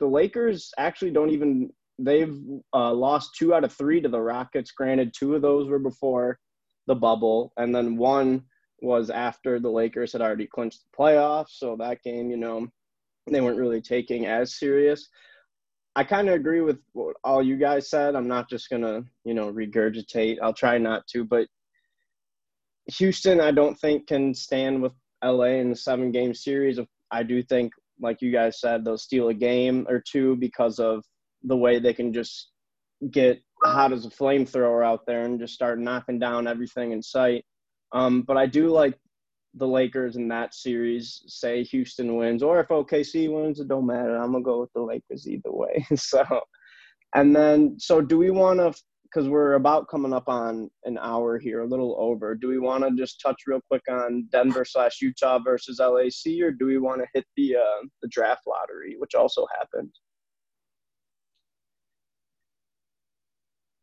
the Lakers actually don't even they've uh, lost two out of three to the Rockets. Granted, two of those were before the bubble, and then one was after the Lakers had already clinched the playoffs. So that game, you know, they weren't really taking as serious. I kind of agree with what all you guys said. I'm not just gonna, you know, regurgitate. I'll try not to, but Houston, I don't think can stand with LA in the seven game series. I do think, like you guys said, they'll steal a game or two because of the way they can just get hot as a flamethrower out there and just start knocking down everything in sight. Um, but I do like the Lakers in that series. Say Houston wins, or if OKC wins, it don't matter. I'm gonna go with the Lakers either way. so, and then so do we want to? Because we're about coming up on an hour here, a little over. Do we want to just touch real quick on Denver slash Utah versus LAC, or do we want to hit the uh, the draft lottery, which also happened?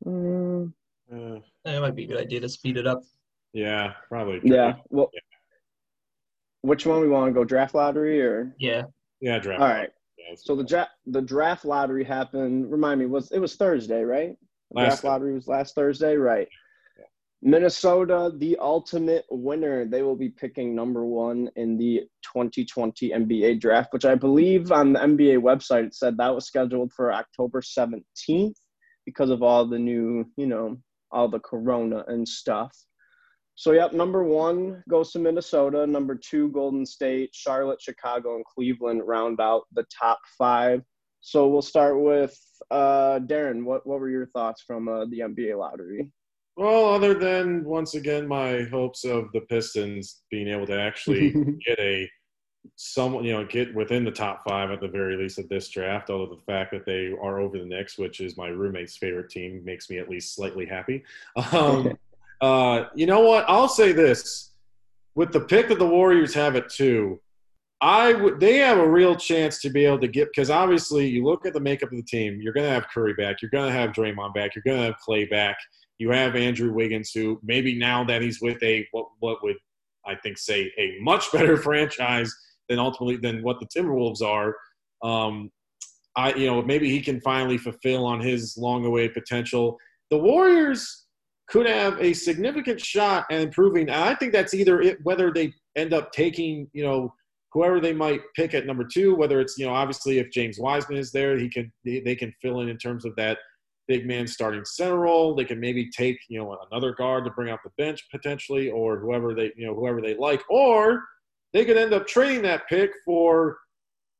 Mm. Uh, that might be a good idea to speed it up. Yeah, probably. Yeah. Well, yeah. Which one we want to go draft lottery or? Yeah. Yeah, draft. All right. Yeah, so the draft the draft lottery happened. Remind me, was it was Thursday, right? The last draft lottery was last Thursday, right? Yeah. Minnesota, the ultimate winner. They will be picking number one in the 2020 NBA draft, which I believe on the NBA website it said that was scheduled for October 17th because of all the new, you know, all the corona and stuff. So, yep, number one goes to Minnesota. Number two, Golden State, Charlotte, Chicago, and Cleveland round out the top five. So, we'll start with uh, Darren. What, what were your thoughts from uh, the NBA lottery? Well, other than once again my hopes of the Pistons being able to actually get a someone, you know, get within the top five at the very least of this draft. Although the fact that they are over the Knicks, which is my roommate's favorite team, makes me at least slightly happy. Um, uh, you know what? I'll say this: with the pick that the Warriors have at two, I would they have a real chance to be able to get because obviously you look at the makeup of the team. You're going to have Curry back. You're going to have Draymond back. You're going to have Clay back. You have Andrew Wiggins, who maybe now that he's with a what what would I think say a much better franchise than ultimately than what the Timberwolves are. Um, I you know maybe he can finally fulfill on his long awaited potential. The Warriors could have a significant shot at improving. And I think that's either it, whether they end up taking you know whoever they might pick at number two. Whether it's you know obviously if James Wiseman is there, he can they, can fill in in terms of that big man starting center role. They can maybe take you know another guard to bring out the bench potentially, or whoever they you know whoever they like, or they could end up trading that pick for,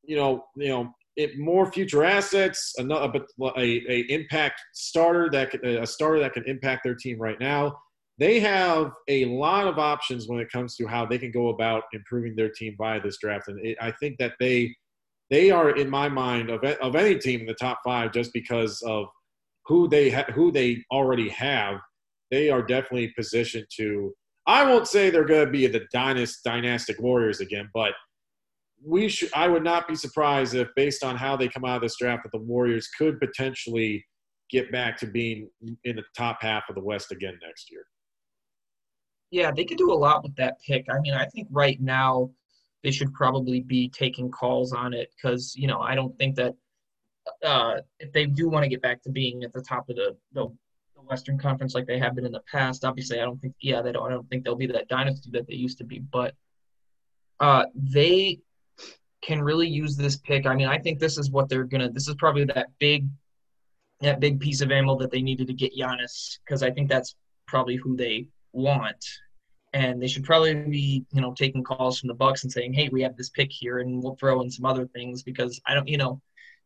you know, you know, it, more future assets, another a, a impact starter that could, a starter that can impact their team right now. They have a lot of options when it comes to how they can go about improving their team via this draft, and it, I think that they they are in my mind of of any team in the top five just because of who they ha- who they already have. They are definitely positioned to I won't say they're going to be the dynast, dynastic Warriors again, but we should. I would not be surprised if, based on how they come out of this draft, that the Warriors could potentially get back to being in the top half of the West again next year. Yeah, they could do a lot with that pick. I mean, I think right now they should probably be taking calls on it because you know I don't think that uh, if they do want to get back to being at the top of the, the, Western Conference like they have been in the past. Obviously, I don't think yeah they don't I don't think they'll be that dynasty that they used to be, but uh, they can really use this pick. I mean, I think this is what they're gonna. This is probably that big, that big piece of ammo that they needed to get Giannis because I think that's probably who they want. And they should probably be, you know, taking calls from the Bucks and saying, "Hey, we have this pick here, and we'll throw in some other things because I don't, you know,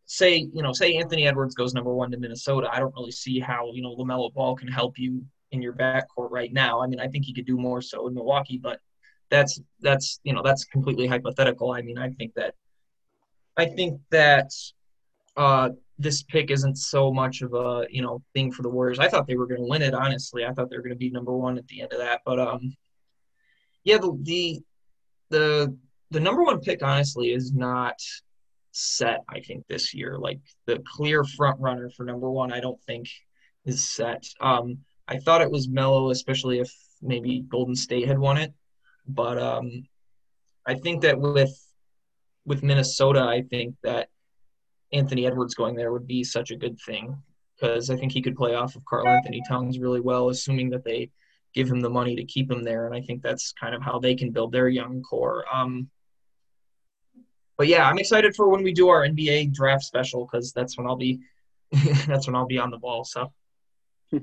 say, you know, say Anthony Edwards goes number one to Minnesota. I don't really see how, you know, LaMelo Ball can help you in your backcourt right now. I mean, I think he could do more so in Milwaukee, but that's that's you know that's completely hypothetical. I mean, I think that I think that uh, this pick isn't so much of a you know thing for the Warriors. I thought they were going to win it. Honestly, I thought they were going to be number one at the end of that. But um, yeah, the the the the number one pick honestly is not set. I think this year, like the clear front runner for number one, I don't think is set. Um, I thought it was Melo, especially if maybe Golden State had won it. But um, I think that with with Minnesota, I think that Anthony Edwards going there would be such a good thing because I think he could play off of Karl-Anthony Towns really well, assuming that they give him the money to keep him there. And I think that's kind of how they can build their young core. Um, but yeah, I'm excited for when we do our NBA draft special because that's when I'll be that's when I'll be on the ball. So.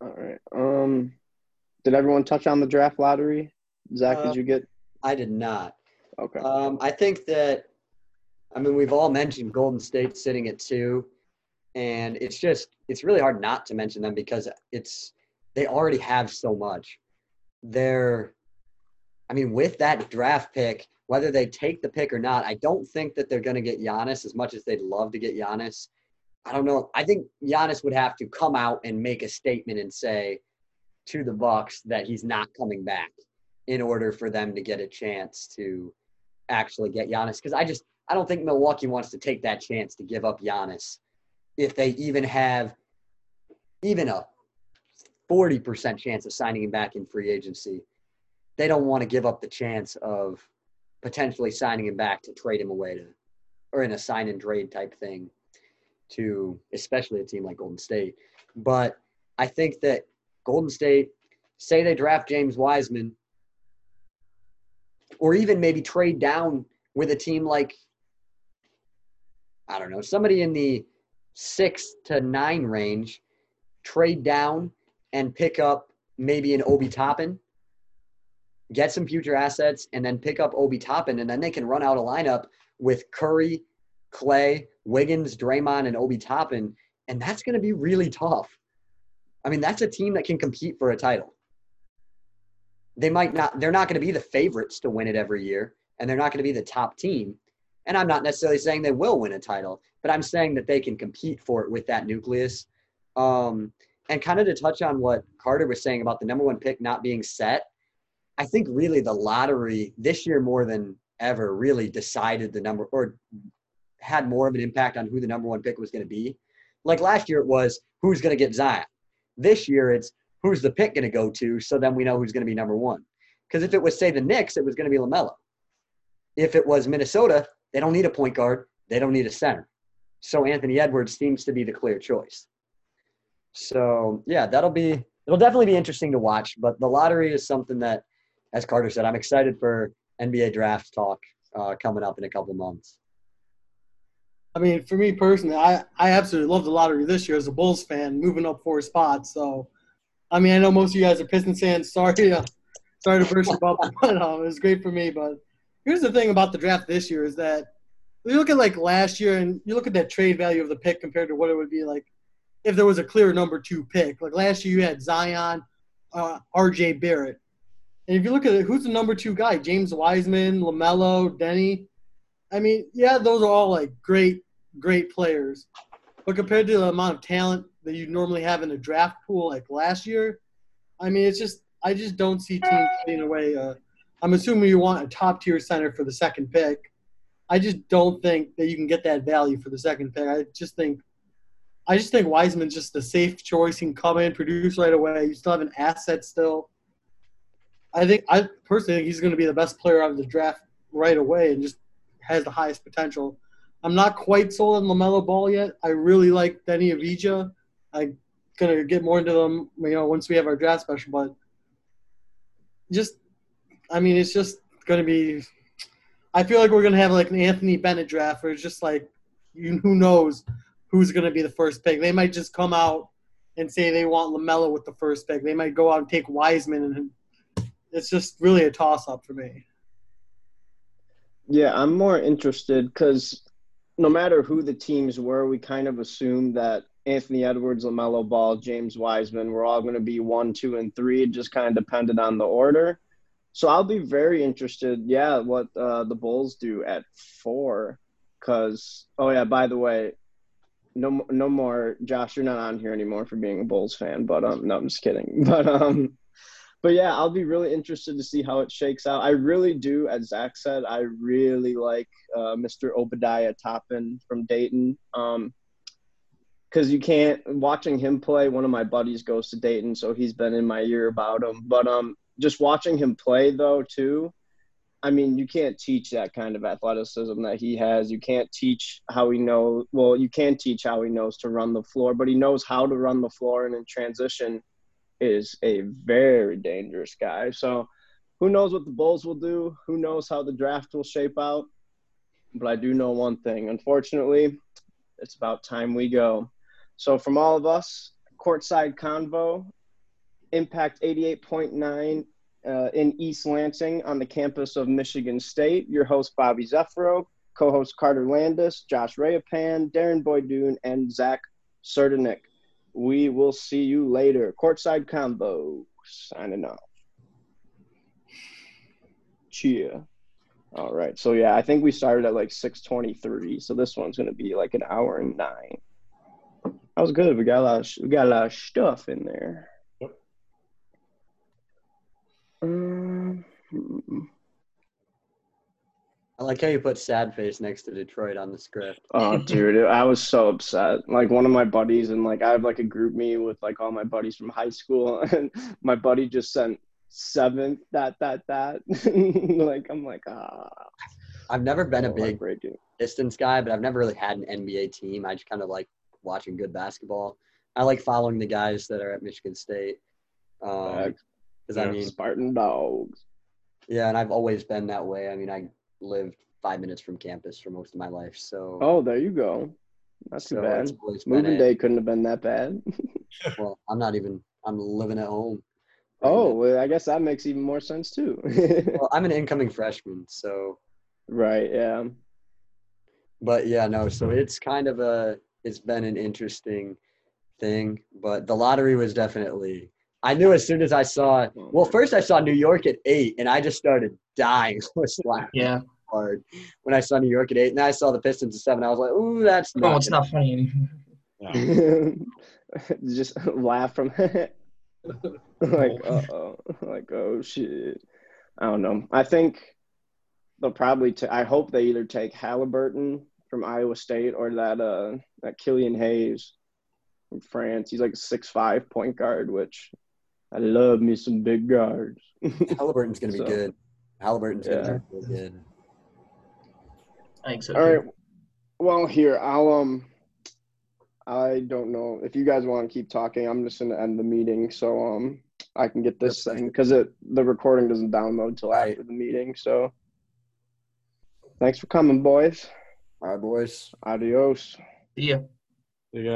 All right. Um, did everyone touch on the draft lottery? Zach, Uh, did you get? I did not. Okay. Um, I think that, I mean, we've all mentioned Golden State sitting at two, and it's just it's really hard not to mention them because it's they already have so much. They're, I mean, with that draft pick, whether they take the pick or not, I don't think that they're going to get Giannis as much as they'd love to get Giannis. I don't know. I think Giannis would have to come out and make a statement and say to the Bucks that he's not coming back in order for them to get a chance to actually get Giannis. Because I just I don't think Milwaukee wants to take that chance to give up Giannis if they even have even a forty percent chance of signing him back in free agency. They don't want to give up the chance of potentially signing him back to trade him away to or in a sign and trade type thing to especially a team like Golden State. But I think that Golden State, say they draft James Wiseman, or even maybe trade down with a team like, I don't know, somebody in the six to nine range, trade down and pick up maybe an Obi Toppin, get some future assets, and then pick up Obi Toppin, and then they can run out a lineup with Curry, Clay, Wiggins, Draymond, and Obi Toppin, and that's going to be really tough. I mean, that's a team that can compete for a title. They might not, they're not going to be the favorites to win it every year, and they're not going to be the top team. And I'm not necessarily saying they will win a title, but I'm saying that they can compete for it with that nucleus. Um, and kind of to touch on what Carter was saying about the number one pick not being set, I think really the lottery this year more than ever really decided the number or had more of an impact on who the number one pick was going to be. Like last year, it was who's going to get Zion. This year, it's who's the pick going to go to, so then we know who's going to be number one. Because if it was, say, the Knicks, it was going to be LaMelo. If it was Minnesota, they don't need a point guard, they don't need a center. So Anthony Edwards seems to be the clear choice. So, yeah, that'll be, it'll definitely be interesting to watch. But the lottery is something that, as Carter said, I'm excited for NBA draft talk uh, coming up in a couple months. I mean, for me personally, I, I absolutely love the lottery this year as a Bulls fan, moving up four spots. So, I mean, I know most of you guys are Pistons fans. Sorry, uh, sorry to burst your bubble, but um, it was great for me. But here's the thing about the draft this year is that you look at like last year and you look at that trade value of the pick compared to what it would be like if there was a clear number two pick. Like last year, you had Zion, uh, R.J. Barrett, and if you look at it, who's the number two guy? James Wiseman, Lamelo, Deni. I mean, yeah, those are all like great, great players, but compared to the amount of talent that you normally have in a draft pool like last year, I mean, it's just I just don't see teams getting away. Uh, I'm assuming you want a top tier center for the second pick. I just don't think that you can get that value for the second pick. I just think, I just think Wiseman's just a safe choice. He can come in, produce right away. You still have an asset still. I think I personally think he's going to be the best player out of the draft right away, and just has the highest potential. I'm not quite sold on Lamelo Ball yet. I really like Deni Avdija, I'm gonna get more into them, you know, once we have our draft special. But just, I mean, it's just gonna be. I feel like we're gonna have like an Anthony Bennett draft, where it's just like, you, who knows who's gonna be the first pick. They might just come out and say they want Lamelo with the first pick. They might go out and take Wiseman, and it's just really a toss up for me. Yeah, I'm more interested because no matter who the teams were, we kind of assumed that Anthony Edwards, LaMelo Ball, James Wiseman were all going to be one, two, and three. It just kind of depended on the order. So I'll be very interested, yeah, what uh, the Bulls do at four. Because, oh, yeah, by the way, no, no more, Josh, you're not on here anymore for being a Bulls fan, but um, no, I'm just kidding. But um, but yeah, I'll be really interested to see how it shakes out. I really do, as Zach said, I really like uh, Mr. Obadiah Toppin from Dayton. Um, because you can't watching him play. One of my buddies goes to Dayton, so he's been in my ear about him. But um, just watching him play though too, I mean, you can't teach that kind of athleticism that he has. You can't teach how he knows. Well, you can teach how he knows to run the floor, but he knows how to run the floor and in transition is a very dangerous guy. So who knows what the Bulls will do? Who knows how the draft will shape out? But I do know one thing. Unfortunately, it's about time we go. So from all of us, courtside convo, Impact 88.9 uh, in East Lansing on the campus of Michigan State. Your host, Bobby Zeffiro, co-host Carter Landis, Josh Rayapan, Darren Boydune, and Zach Serdenik. We will see you later. Courtside convo signing off. Cheer. All right. So yeah, I think we started at like 6:23. So this one's gonna be like an hour and nine. That was good. We got a lot. Of, we got a lot of stuff in there. Yep. Um, I like how you put sad face next to Detroit on the script. Oh, dude, I was so upset. Like one of my buddies, and like I have like a GroupMe with like all my buddies from high school, and my buddy just sent seventh that that that. like I'm like ah. I've never been a big heartbreaking. distance guy, but I've never really had an NBA team. I just kind of like watching good basketball. I like following the guys that are at Michigan State. Um, because I mean, Spartan dogs. yeah, and I've always been that way. I mean, I lived five minutes from campus for most of my life, so Oh, there you go. Not too bad. Moving day couldn't have been that bad. Well, I'm not even. I'm living at home. Oh, right oh, now. well, I guess that makes even more sense too. well, I'm an incoming freshman, so right. Yeah. but yeah, no. So it's kind of a. It's been an interesting thing, but the lottery was definitely. I knew as soon as I saw. Well, first I saw New York at eight, and I just started dying. Was laughing Yeah. hard when I saw New York at eight, and then I saw the Pistons at seven. I was like, "Ooh, that's No, not." it's not funny anymore. just laugh from like uh oh like oh shit i don't know i think they'll probably ta- i hope they either take halliburton from iowa state or that uh that killian hayes from france he's like a six five point guard which i love me some big guards Halliburton's gonna be So, good. Halliburton's yeah. gonna be really good. I think so. all too. right well here i'll um i don't know if you guys want to keep talking i'm just gonna end the meeting so um i can get this thing because it the recording doesn't download till Right. after the meeting so thanks for coming boys All right, boys. adios See ya. You guys.